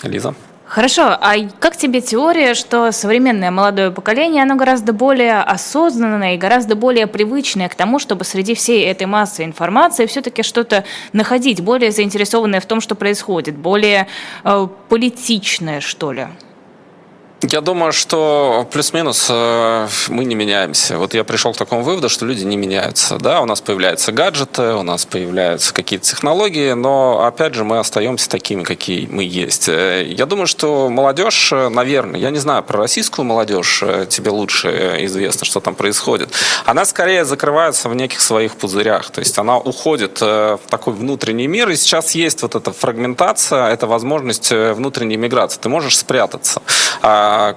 Лиза? Хорошо, а как тебе теория, что современное молодое поколение, оно гораздо более осознанное и гораздо более привычное к тому, чтобы среди всей этой массы информации все-таки что-то находить, более заинтересованное в том, что происходит, более э, политичное, что ли? Я думаю, что плюс-минус э, мы не меняемся. Вот я пришел к такому выводу, что люди не меняются. Да, у нас появляются гаджеты, у нас появляются какие-то технологии, но опять же мы остаемся такими, какие мы есть. Э, я думаю, что молодежь, э, наверное, я не знаю про российскую молодежь, тебе лучше известно, что там происходит. Она скорее закрывается в неких своих пузырях, то есть она уходит в такой внутренний мир, и сейчас есть вот эта фрагментация, это возможность внутренней миграции. Ты можешь спрятаться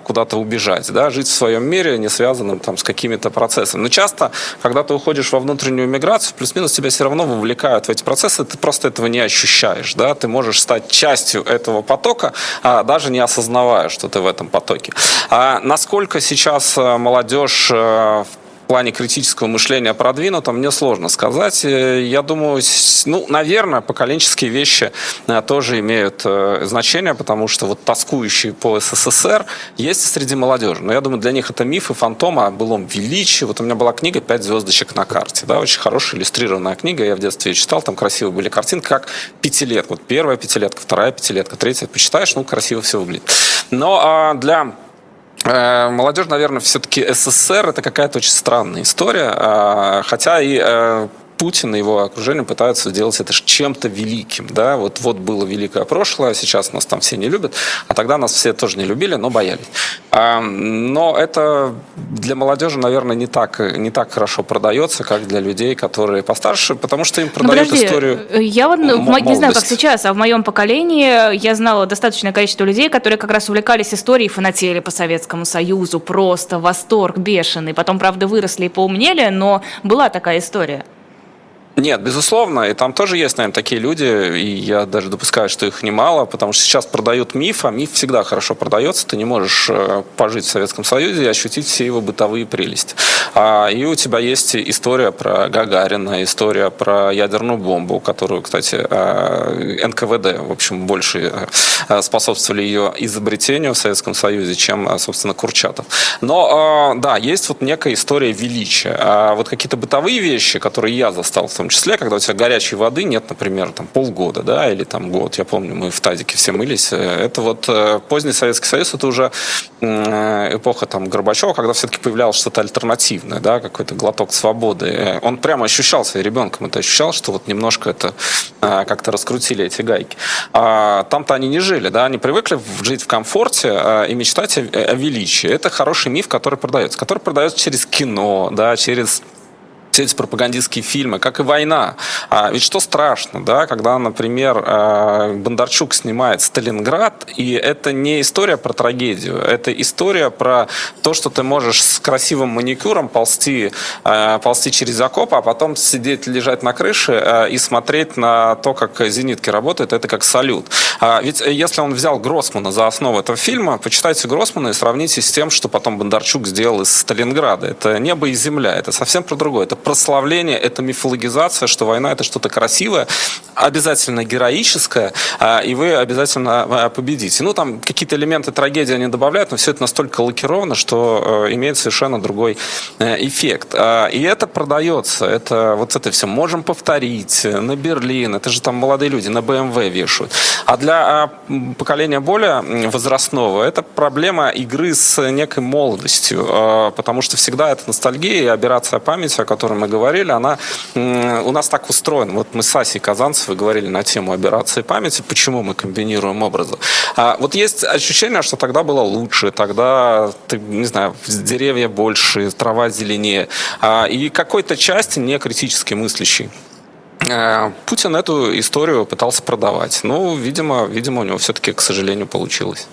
куда-то убежать, да, жить в своем мире, не связанном там с какими-то процессами. Но часто, когда ты уходишь во внутреннюю миграцию, плюс-минус тебя все равно вовлекают в эти процессы, ты просто этого не ощущаешь, да, ты можешь стать частью этого потока, а, даже не осознавая, что ты в этом потоке. А насколько сейчас э, молодежь э, в плане критического мышления продвинуто, мне сложно сказать. Э, я думаю, ну, наверное, поколенческие вещи э, тоже имеют э, значение, потому что вот тоскующие по СССР есть среди молодежи. Но я думаю, для них это миф и фантом о былом величии. Вот у меня была книга «Пять звездочек на карте». Да, очень хорошая иллюстрированная книга. Я в детстве ее читал. Там красивые были картинки, как пятилетка. Вот первая пятилетка, вторая пятилетка, третья. Почитаешь, ну, красиво все выглядит. Но а, для молодежь, наверное, все-таки СССР это какая-то очень странная история, а, хотя и э, Путин и его окружение пытаются сделать это чем-то великим. Да? Вот, вот было великое прошлое, сейчас нас там все не любят, а тогда нас все тоже не любили, но боялись. Но это для молодежи, наверное, не так, не так хорошо продается, как для людей, которые постарше, потому что им ну, продают подожди, историю Я вот ну, не знаю, как сейчас, а в моем поколении я знала достаточное количество людей, которые как раз увлекались историей, фанатели по Советскому Союзу, просто восторг бешеный. Потом, правда, выросли и поумнели, но была такая история. Нет, безусловно, и там тоже есть, наверное, такие люди, и я даже допускаю, что их немало, потому что сейчас продают миф, а миф всегда хорошо продается, ты не можешь э, пожить в Советском Союзе и ощутить все его бытовые прелести. А, и у тебя есть история про Гагарина, история про ядерную бомбу, которую, кстати, э, НКВД, в общем, больше э, способствовали ее изобретению в Советском Союзе, чем, собственно, Курчатов. Но, да, есть вот некая история величия. А вот какие-то бытовые вещи, которые я застал в том числе, когда у тебя горячей воды нет, например, там полгода, да, или там год. Я помню, мы в тазике все мылись. Это вот поздний Советский Союз, это уже эпоха там Горбачева, когда все-таки появлялось что-то альтернативное, да, какой-то глоток свободы. Он прямо ощущался ребенком, это ощущал, что вот немножко это как-то раскрутили эти гайки. А там-то они не жили, да, они привыкли жить в комфорте и мечтать о величии. Это хороший миф, который продается, который продается через кино, да, через все эти пропагандистские фильмы, как и «Война». А ведь что страшно, да, когда, например, э, Бондарчук снимает «Сталинград», и это не история про трагедию, это история про то, что ты можешь с красивым маникюром ползти, э, ползти через окоп, а потом сидеть, лежать на крыше э, и смотреть на то, как зенитки работают, это как салют. А ведь если он взял Гроссмана за основу этого фильма, почитайте Гроссмана и сравните с тем, что потом Бондарчук сделал из Сталинграда. Это небо и земля, это совсем про другое. Это прославление, это мифологизация, что война это что-то красивое, обязательно героическое, а, и вы обязательно а, победите. Ну, там какие-то элементы трагедии они добавляют, но все это настолько лакировано, что э, имеет совершенно другой э, эффект. А, и это продается, это вот это все можем повторить на Берлин, это же там молодые люди на BMW вешают. А для поколения более возрастного это проблема игры с некой молодостью, потому что всегда это ностальгия и операция памяти, о которой которой мы говорили, она у нас так устроена. Вот мы с Асей Казанцевой говорили на тему операции памяти, почему мы комбинируем образы. А вот есть ощущение, что тогда было лучше, тогда, ты, не знаю, деревья больше, трава зеленее. А, и какой-то части не критически мыслящей. А, Путин эту историю пытался продавать. Ну, видимо, видимо, у него все-таки, к сожалению, получилось.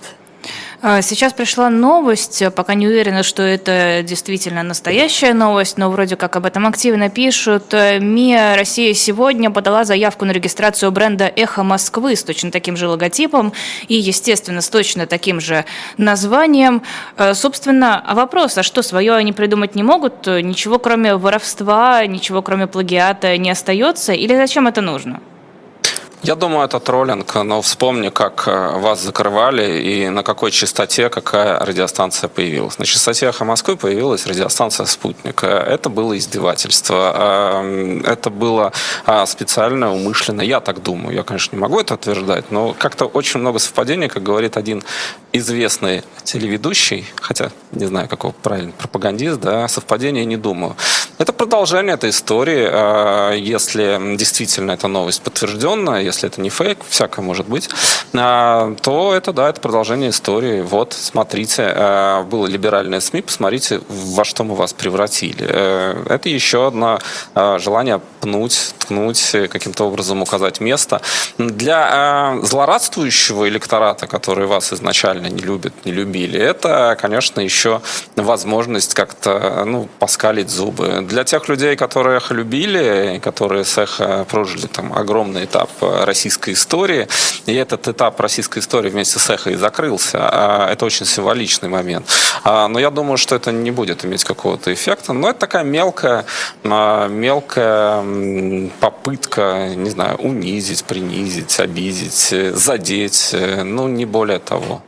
А, сейчас пришла новость, пока не уверена, что это действительно настоящая новость, но вроде как об этом активно пишут. МИА «Россия сегодня» подала заявку на регистрацию бренда «Эхо Москвы» с точно таким же логотипом и, естественно, с точно таким же названием. А, собственно, вопрос, а что, свое они придумать не могут? Ничего кроме воровства, ничего кроме плагиата не остается? Или зачем это нужно? Я думаю, это троллинг, но вспомни, как э, вас закрывали и на какой частоте какая радиостанция появилась. На частоте «Эхо Москвы» появилась радиостанция «Спутник». Это было издевательство. А, это было а, специально, умышленно. Я так думаю. Я, конечно, не могу это утверждать, но как-то очень много совпадений, как говорит один известный телеведущий, хотя не знаю, какого правильно, пропагандист, да, совпадения не думаю. Это продолжение этой истории. А, если действительно эта новость подтвержденная, если это не фейк, всякое может быть, а, то это, да, это продолжение истории. Вот, смотрите, а, было либеральное СМИ, посмотрите, во что мы вас превратили. Э, это еще одно а, желание пнуть, ткнуть, каким-то образом указать место. Для злорадствующего электората, который вас изначально не любит, не любили, это, конечно, еще возможность как-то ну, поскалить зубы. Для тех людей, которые их любили, которые с эхо прожили там огромный этап российской истории. И этот этап российской истории вместе с эхо и закрылся. А, это очень символичный момент. А, но я думаю, что это не будет иметь какого-то эффекта. Но это такая мелкая, а, мелкая попытка, не знаю, унизить, принизить, обидеть, задеть. Ну, не более того.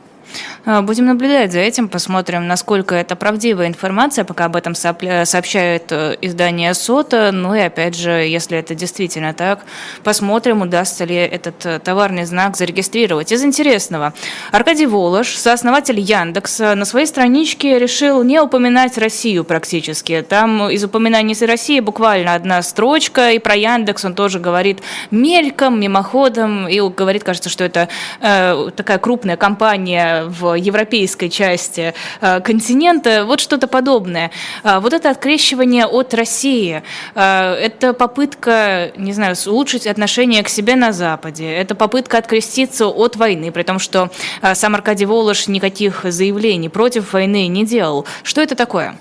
А, будем наблюдать за этим, посмотрим, насколько это правдивая информация, пока об этом сообщает э, издание СОТа. Ну и опять же, если это действительно так, посмотрим, удастся ли этот э, товарный знак зарегистрировать. Из интересного, Аркадий Волош, сооснователь Яндекса, на своей страничке решил не упоминать Россию практически. Там из упоминаний России буквально одна строчка, и про Яндекс он тоже говорит мельком, мимоходом, и говорит, кажется, что это э, такая крупная компания в европейской части э, континента, вот что-то подобное. А, вот это открещивание от России, э, это попытка, не знаю, улучшить отношение к себе на Западе, это попытка откреститься от войны, при том, что э, сам Аркадий Волош никаких заявлений против войны не делал. Что это такое?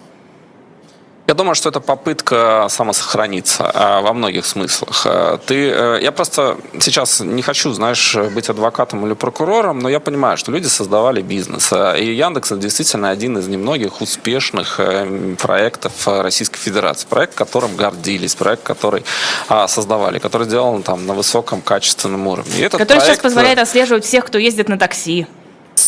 Я думаю, что это попытка самосохраниться а, во многих смыслах. А, ты, э, я просто сейчас не хочу, знаешь, быть адвокатом или прокурором, но я понимаю, что люди создавали бизнес. А, и Яндекс это действительно один из немногих успешных э, проектов Российской Федерации. Проект, которым гордились, проект, который создавали, который сделан там на высоком качественном уровне. который проект... сейчас позволяет отслеживать всех, кто ездит на такси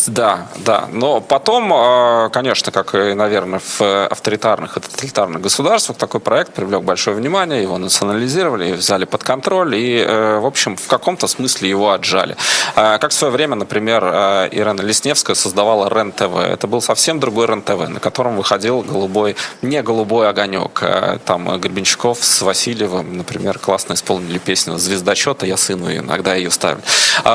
Да, да. Но потом, а, конечно, как и, наверное, в авторитарных и тоталитарных государствах, такой проект привлек большое внимание, его национализировали, взяли под контроль и, э, в общем, в каком-то смысле его отжали. А, как в свое время, например, а, Ирена Лесневская создавала РЕН-ТВ. Это был совсем другой РЕН-ТВ, на котором выходил голубой, не голубой огонек. Там Гребенщиков с Васильевым, например, классно исполнили песню «Звездочета», я сыну иногда ее ставлю.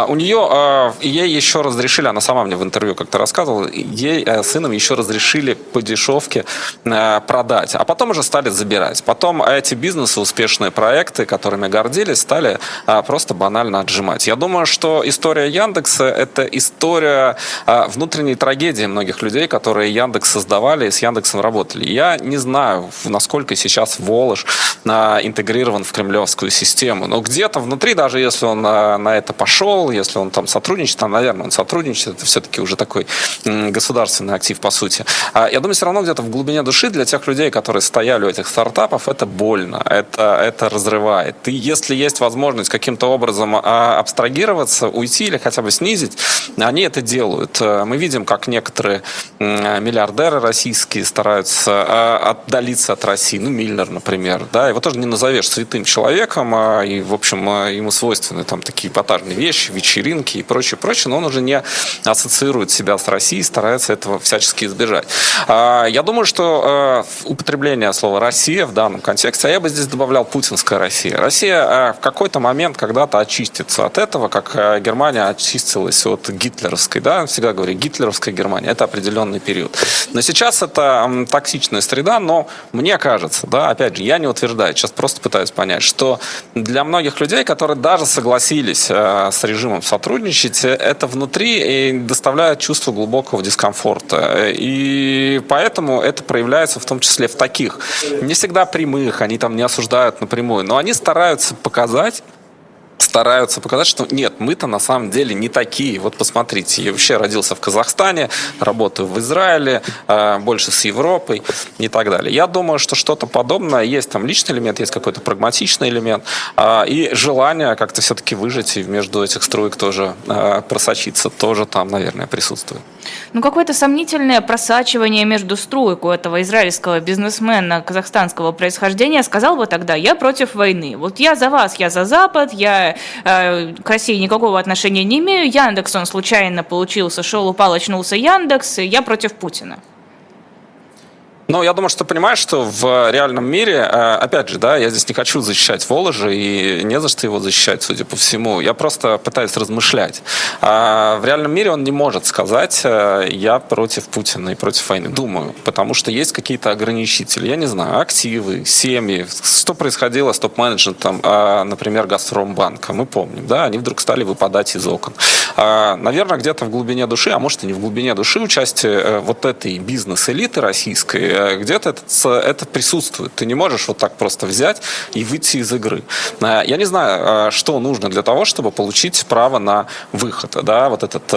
У нее, ей еще разрешили, она сама мне в интервью как-то рассказывал, ей э, сыном еще разрешили по дешевке э, продать, а потом уже стали забирать. Потом эти бизнесы, успешные проекты, которыми гордились, стали э, просто банально отжимать. Я думаю, что история Яндекса – это история внутренней трагедии многих людей, которые Яндекс создавали и с Яндексом работали. Я не знаю, насколько сейчас Волож интегрирован в кремлевскую систему, но где-то внутри, даже если он на это пошел, если он там сотрудничает, там, наверное, он сотрудничает, это все-таки все-таки уже такой государственный актив, по сути. А я думаю, все равно где-то в глубине души для тех людей, которые стояли у этих стартапов, это больно, это, это разрывает. И если есть возможность каким-то образом а, абстрагироваться, уйти или хотя бы снизить, они это делают. Э, мы видим, как некоторые миллиардеры российские стараются а, отдалиться от России. Ну, Мильнер, например. Да, его тоже не назовешь святым человеком, а, и, в общем, ему свойственны там такие эпатажные вещи, вечеринки и прочее, прочее, но он уже не ассоциирует ассоциирует себя с Россией, старается этого всячески избежать. А, я думаю, что э, употребление слова «Россия» в данном контексте, а я бы здесь добавлял «путинская Россия». Россия э, в какой-то момент когда-то очистится от этого, как э, Германия очистилась от гитлеровской. Да? Всегда говорю, гитлеровская Германия. Это определенный период. Но сейчас это токсичная среда, но мне кажется, да, опять же, я не утверждаю, сейчас просто пытаюсь понять, что для многих людей, которые даже согласились с режимом сотрудничать, это внутри доставляет доставляет чувство глубокого дискомфорта. И поэтому это проявляется в том числе в таких, не всегда прямых, они там не осуждают напрямую, но они стараются показать стараются показать, что нет, мы-то на самом деле не такие. Вот посмотрите, я вообще родился в Казахстане, работаю в Израиле, э, больше с Европой и так далее. Я думаю, что что-то подобное, есть там личный элемент, есть какой-то прагматичный элемент, а, и желание как-то все-таки выжить и между этих строек тоже э, просочиться, тоже там, наверное, присутствует. Ну, какое-то сомнительное просачивание между струек у этого израильского бизнесмена казахстанского происхождения сказал бы тогда, я против войны. Вот я за вас, я за Запад, я э, к России никакого отношения не имею. Яндекс, он случайно получился, шел, упал, очнулся Яндекс, я против Путина. Ну, я думаю, что понимаешь, что в реальном мире, э, опять же, да, я здесь не хочу защищать Воложи, и не за что его защищать, судя по всему. Я просто пытаюсь размышлять. А в реальном мире он не может сказать, э, я против Путина и против войны. Думаю, потому что есть какие-то ограничители. Я не знаю, активы, семьи. Что происходило с топ-менеджментом, а, например, Газпромбанка? Мы помним, да, они вдруг стали выпадать из окон. А, наверное, где-то в глубине души, а может и не в глубине души, участие э, вот этой бизнес-элиты российской Э, где-то это, это присутствует. Ты не можешь вот так просто взять и выйти из игры. Э, я не знаю, э, что нужно для того, чтобы получить право на выход, да, вот этот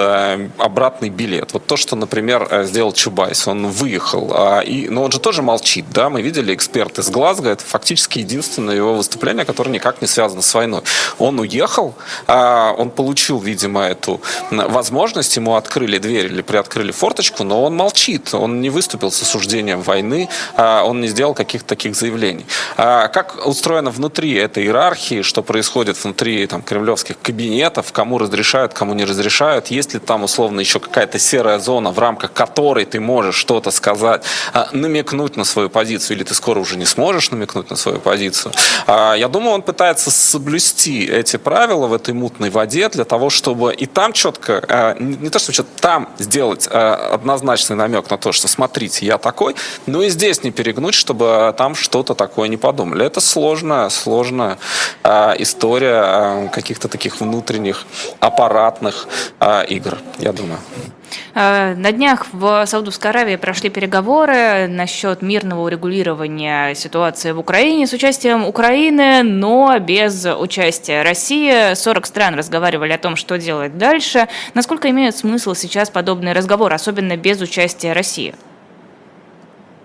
обратный билет. Вот то, что, например, сделал Чубайс, он выехал, и, но он же тоже молчит, да, мы видели эксперт из Глазго, это фактически единственное его выступление, которое никак не связано с войной. Он уехал, он получил, видимо, эту возможность, ему открыли дверь или приоткрыли форточку, но он молчит, он не выступил с осуждением войны, а, он не сделал каких-то таких заявлений. А, как устроено внутри этой иерархии, что происходит внутри там, кремлевских кабинетов, кому разрешают, кому не разрешают, есть ли там условно еще какая-то серая зона, в рамках которой ты можешь что-то сказать, а, намекнуть на свою позицию, или ты скоро уже не сможешь намекнуть на свою позицию. Я думаю, он пытается соблюсти эти правила в этой мутной воде для того, чтобы и там четко, не то, что там сделать однозначный намек на то, что смотрите, я такой, ну и здесь не перегнуть, чтобы там что-то такое не подумали. Это сложная, сложная э, история э, каких-то таких внутренних аппаратных э, игр, я думаю. На днях в Саудовской Аравии прошли переговоры насчет мирного урегулирования ситуации в Украине с участием Украины, но без участия России. 40 стран разговаривали о том, что делать дальше. Насколько имеют смысл сейчас подобные разговоры, особенно без участия России?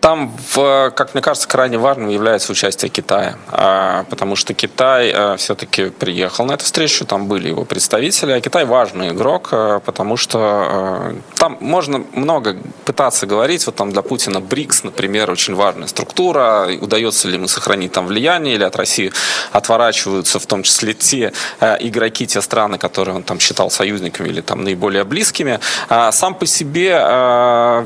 Там, как мне кажется, крайне важным является участие Китая, а, потому что Китай а, все-таки приехал на эту встречу, там были его представители, а Китай важный игрок, а, потому что там можно много пытаться говорить, вот там для Путина БРИКС, например, очень важная структура, удается ли ему сохранить там влияние, или от России отворачиваются в том числе те игроки, те страны, которые он там считал союзниками или там наиболее близкими. Сам по себе,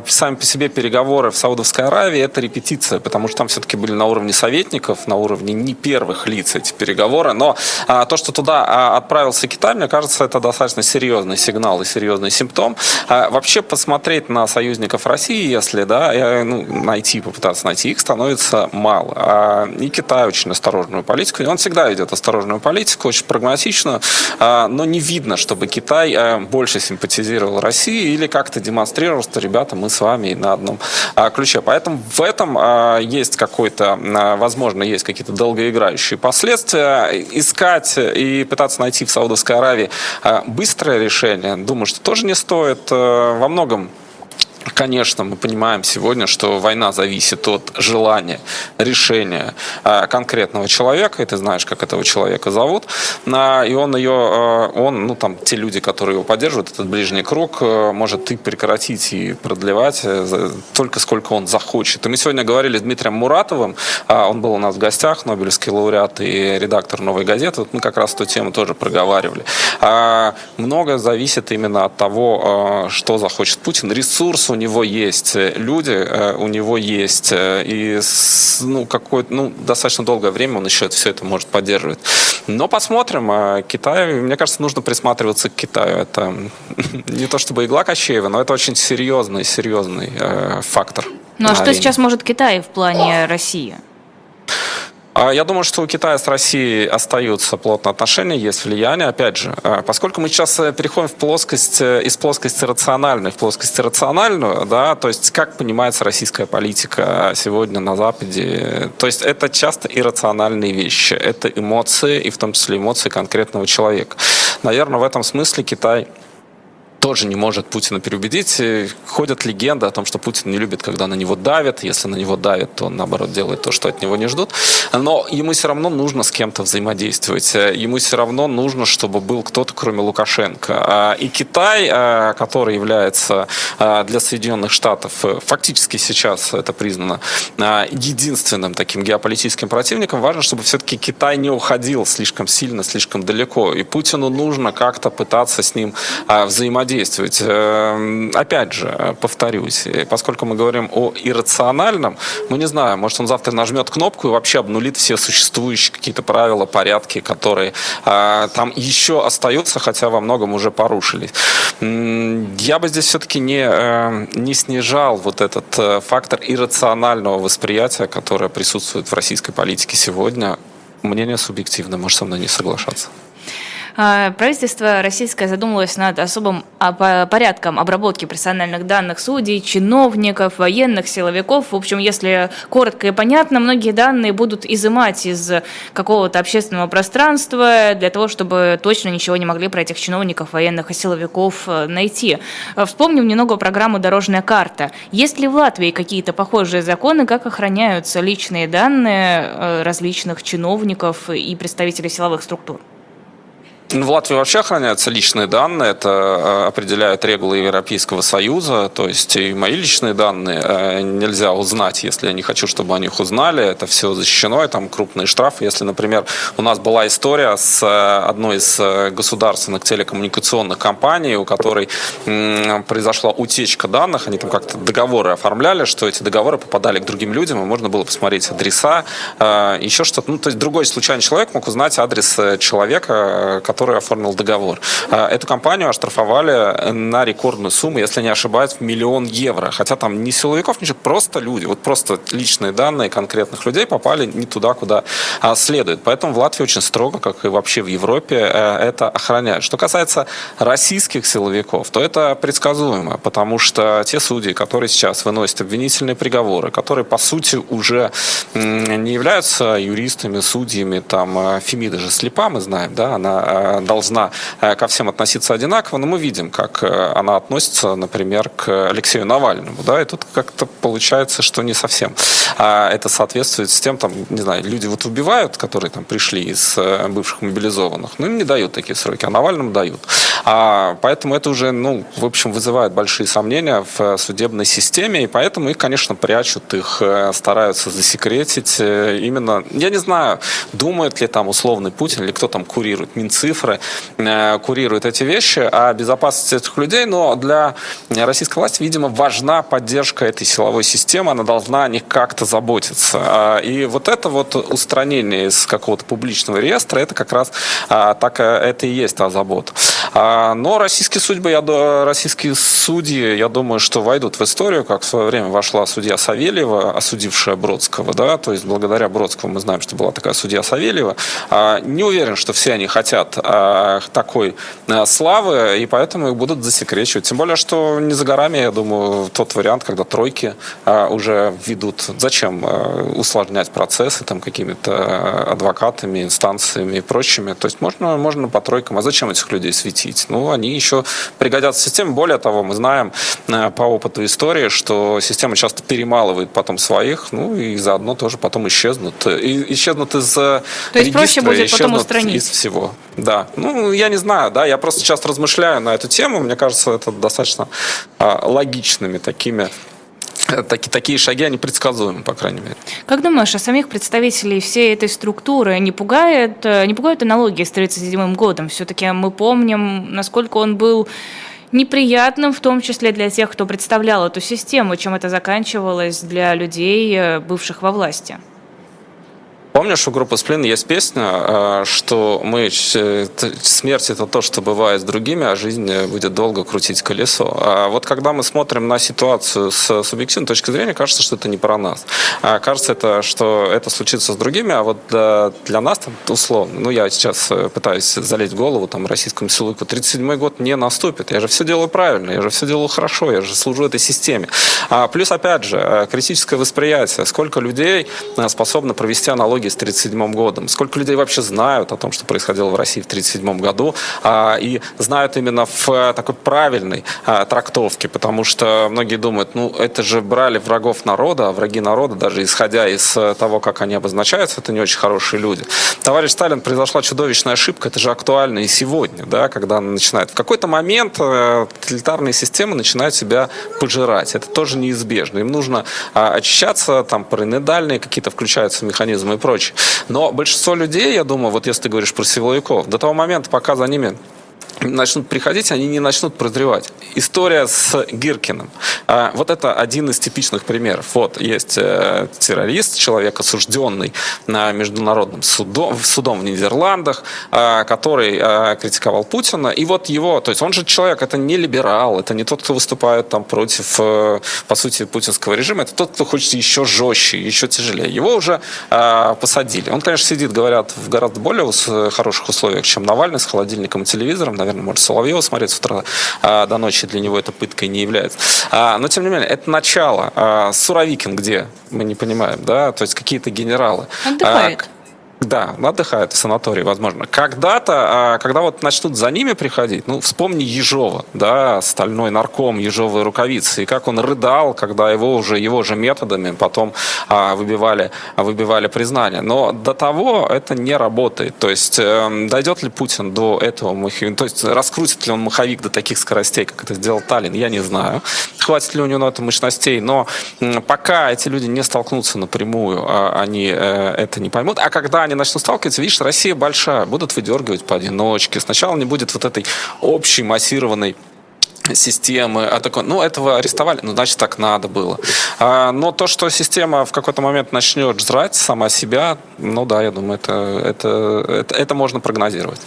сами по себе переговоры в Саудовской Аравии Аравии это репетиция, потому что там все-таки были на уровне советников, на уровне не первых лиц эти переговоры. Но а, то, что туда а, отправился Китай, мне кажется, это достаточно серьезный сигнал и серьезный симптом. А, вообще посмотреть на союзников России, если да, и, ну, найти, попытаться найти их, становится мало. А, и Китай очень осторожную политику. И он всегда ведет осторожную политику, очень прагматичную, а, но не видно, чтобы Китай а, больше симпатизировал России или как-то демонстрировал, что, ребята, мы с вами на одном а, ключе. Поэтому в этом а, есть какой-то, а, возможно, есть какие-то долгоиграющие последствия. Искать и пытаться найти в Саудовской Аравии а, быстрое решение, думаю, что тоже не стоит. Во многом Конечно, мы понимаем сегодня, что война зависит от желания, решения э, конкретного человека, и ты знаешь, как этого человека зовут, и он ее, э, он, ну там, те люди, которые его поддерживают, этот ближний круг, э, может и прекратить и продлевать только сколько он захочет. И мы сегодня говорили с Дмитрием Муратовым, он был у нас в гостях, Нобелевский лауреат и редактор «Новой газеты», вот мы как раз эту тему тоже проговаривали. Много зависит именно от того, что захочет Путин, ресурс у него есть э, люди, э, у него есть э, и ну, какое ну, достаточно долгое время он еще все это может поддерживать. Но посмотрим. Китай, мне кажется, нужно присматриваться к Китаю. Это не то чтобы игла Кощеева, но это очень серьезный, серьезный фактор. Ну а что сейчас может Китай в плане России? А, я думаю, что у Китая с Россией остаются плотные отношения, есть влияние. Опять же, а, поскольку мы сейчас э, переходим в плоскость, э, из плоскости рациональной в плоскость рациональную, да, то есть как понимается российская политика сегодня на Западе, то есть это часто иррациональные вещи, это эмоции, и в том числе эмоции конкретного человека. Наверное, в этом смысле Китай тоже не может Путина переубедить. Ходят легенды о том, что Путин не любит, когда на него давят. Если на него давят, то он, наоборот, делает то, что от него не ждут. Но ему все равно нужно с кем-то взаимодействовать. Ему все равно нужно, чтобы был кто-то, кроме Лукашенко. А, и Китай, а, который является а, для Соединенных Штатов, э, фактически сейчас это признано, единственным таким геополитическим противником, важно, чтобы все-таки Китай не уходил слишком сильно, слишком далеко. И Путину нужно как-то пытаться с ним взаимодействовать действовать. Эм, опять же, повторюсь, поскольку мы говорим о иррациональном, мы не знаем, может он завтра нажмет кнопку и вообще обнулит все существующие какие-то правила, порядки, которые э, там еще остаются, хотя во многом уже порушились. Я бы здесь все-таки не, э, не снижал вот этот э, фактор иррационального восприятия, которое присутствует в российской политике сегодня. Мнение субъективное, может со мной не соглашаться. А, правительство российское задумалось над особым а, порядком обработки персональных данных судей, чиновников, военных, силовиков. В общем, если коротко и понятно, многие данные будут изымать из какого-то общественного пространства для того, чтобы точно ничего не могли про этих чиновников, военных и силовиков э, найти. Вспомним немного программу «Дорожная карта». Есть ли в Латвии какие-то похожие законы, как охраняются личные данные э, различных чиновников и представителей силовых структур? В Латвии вообще охраняются личные данные, это э, определяют регулы Европейского Союза, то есть и мои личные данные э, нельзя узнать, если я не хочу, чтобы о них узнали, это все защищено, и там крупные штрафы. Если, например, у нас была история с э, одной из государственных телекоммуникационных компаний, у которой произошла утечка данных, они там как-то договоры оформляли, что эти договоры попадали к другим людям, и можно было посмотреть адреса, еще что-то. Ну, то есть другой случайный человек мог узнать адрес человека, который который оформил договор. А, эту компанию оштрафовали на рекордную сумму, если не ошибаюсь, в миллион евро. Хотя там не силовиков, ничего, просто люди. Вот просто личные данные конкретных людей попали не туда, куда а, следует. Поэтому в Латвии очень строго, как и вообще в Европе, э, это охраняют. Что касается российских силовиков, то это предсказуемо, потому что те судьи, которые сейчас выносят обвинительные приговоры, которые, по сути, уже не являются юристами, судьями, там, э, Фемида же слепа, мы знаем, да, она должна ко всем относиться одинаково, но мы видим, как она относится, например, к Алексею Навальному. Да, и тут как-то получается, что не совсем это соответствует с тем, там, не знаю, люди вот убивают, которые там пришли из бывших мобилизованных, но им не дают такие сроки, а Навальному дают. А, поэтому это уже, ну, в общем, вызывает большие сомнения в судебной системе, и поэтому их, конечно, прячут, их стараются засекретить. Именно, я не знаю, думает ли там условный Путин или кто там курирует, Минцифры, курирует эти вещи о безопасности этих людей, но для российской власти, видимо, важна поддержка этой силовой системы, она должна о них как-то заботиться. А, и вот это вот устранение из какого-то публичного реестра, это как раз а, так это и есть та забота. А, но российские судьбы, я, российские судьи, я думаю, что войдут в историю, как в свое время вошла судья Савельева, осудившая Бродского, да, то есть благодаря Бродскому мы знаем, что была такая судья Савельева. Не уверен, что все они хотят такой славы, и поэтому их будут засекречивать. Тем более, что не за горами, я думаю, тот вариант, когда тройки уже ведут. Зачем усложнять процессы там какими-то адвокатами, инстанциями и прочими? То есть можно, можно по тройкам. А зачем этих людей светить? Ну, они еще пригодятся системе. Более того, мы знаем по опыту истории, что система часто перемалывает потом своих, ну и заодно тоже потом исчезнут. И, исчезнут из То есть проще будет потом устранить? из всего. Да. Ну, я не знаю, да, я просто сейчас размышляю на эту тему. Мне кажется, это достаточно а, логичными такими такие, такие шаги, они предсказуемы, по крайней мере. Как думаешь, а самих представителей всей этой структуры не пугает, э, не пугают аналогии с 1937 годом? Все-таки мы помним, насколько он был неприятным, в том числе для тех, кто представлял эту систему, чем это заканчивалось для людей, э, бывших во власти. Помнишь, у группы Сплин есть песня, э, что мы э, смерть это то, что бывает с другими, а жизнь э, будет долго крутить колесо. А вот когда мы смотрим на ситуацию с субъективной точки зрения, кажется, что это не про нас. А кажется, это, что это случится с другими, а вот для, для нас там условно, ну я сейчас пытаюсь залезть в голову там российскому силовику, 37-й год не наступит. Я же все делаю правильно, я же все делаю хорошо, я же служу этой системе. А плюс, опять же, критическое восприятие. Сколько людей способны провести аналогию аналогии с 1937 годом. Сколько людей вообще знают о том, что происходило в России в 1937 году, а, и знают именно в э, такой правильной а, трактовке, потому что многие думают, ну, это же брали врагов народа, а враги народа, даже исходя из э, того, как они обозначаются, это не очень хорошие люди. Товарищ Сталин, произошла чудовищная ошибка, это же актуально и сегодня, да, когда она начинает. В какой-то момент э, тоталитарные системы начинают себя пожирать. Это тоже неизбежно. Им нужно а, очищаться, там параноидальные какие-то включаются механизмы и прочее прочее. Но большинство людей, я думаю, вот если ты говоришь про силовиков, до того момента, пока за ними начнут приходить, они не начнут прозревать. История с Гиркиным. А, вот это один из типичных примеров. Вот есть э, террорист, человек осужденный на международным судом, судом в Нидерландах, а, который а, критиковал Путина. И вот его, то есть он же человек, это не либерал, это не тот, кто выступает там против, э, по сути, путинского режима, это тот, кто хочет еще жестче, еще тяжелее. Его уже посадили. Он, конечно, сидит, говорят, в гораздо более хороших условиях, чем Навальный с холодильником и телевизором, наверное, наверное, может Соловьева смотреть с утра а, до ночи, для него это пыткой не является. А, но, тем не менее, это начало. А, Суровикин где? Мы не понимаем, да? То есть какие-то генералы. Отдыхает. А, да, отдыхают в санатории, возможно. Когда-то, а, когда вот начнут за ними приходить, ну, вспомни Ежова, да, стальной нарком Ежовой рукавицы, и как он рыдал, когда его уже, его же методами потом а, выбивали, выбивали признание. Но до того это не работает. То есть эм, дойдет ли Путин до этого то есть раскрутит ли он маховик до таких скоростей, как это сделал Таллин, я не знаю. Хватит ли у него на это мощностей, но пока эти люди не столкнутся напрямую, а, они э, это не поймут. А когда начнут сталкиваться, видишь, Россия большая, будут выдергивать поодиночке. Сначала не будет вот этой общей массированной системы, а такой, ну, этого арестовали, ну, значит, так надо было. А, но то, что система в какой-то момент начнет жрать сама себя, ну, да, я думаю, это, это, это, это можно прогнозировать.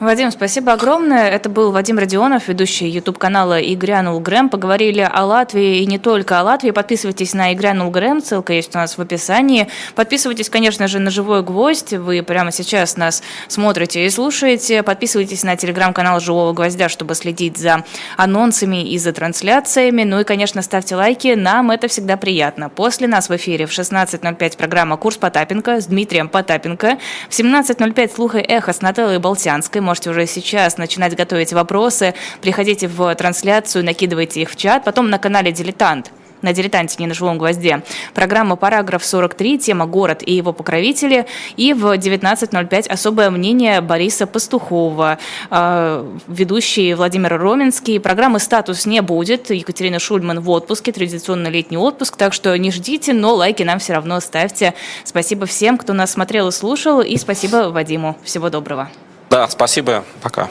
Вадим, спасибо огромное. Это был Вадим Родионов, ведущий YouTube-канала «И грянул Грэм». Поговорили о Латвии и не только о Латвии. Подписывайтесь на «И грянул Грэм», ссылка есть у нас в описании. Подписывайтесь, конечно же, на «Живой гвоздь». Вы прямо сейчас нас смотрите и слушаете. Подписывайтесь на телеграм-канал «Живого гвоздя», чтобы следить за анонсами и за трансляциями. Ну и, конечно, ставьте лайки, нам это всегда приятно. После нас в эфире в 16.05 программа «Курс Потапенко» с Дмитрием Потапенко. В 17.05 «Слухай эхо» с Нателлой Болтянской можете уже сейчас начинать готовить вопросы. Приходите в трансляцию, накидывайте их в чат. Потом на канале «Дилетант» на «Дилетанте», не на «Живом гвозде». Программа «Параграф 43», тема «Город и его покровители». И в 19.05 особое мнение Бориса Пастухова, э, ведущий Владимир Роменский. Программы «Статус» не будет. Екатерина Шульман в отпуске, традиционно летний отпуск, так что не ждите, но лайки нам все равно ставьте. Спасибо всем, кто нас смотрел и слушал, и спасибо Вадиму. Всего доброго. Да, спасибо. Пока.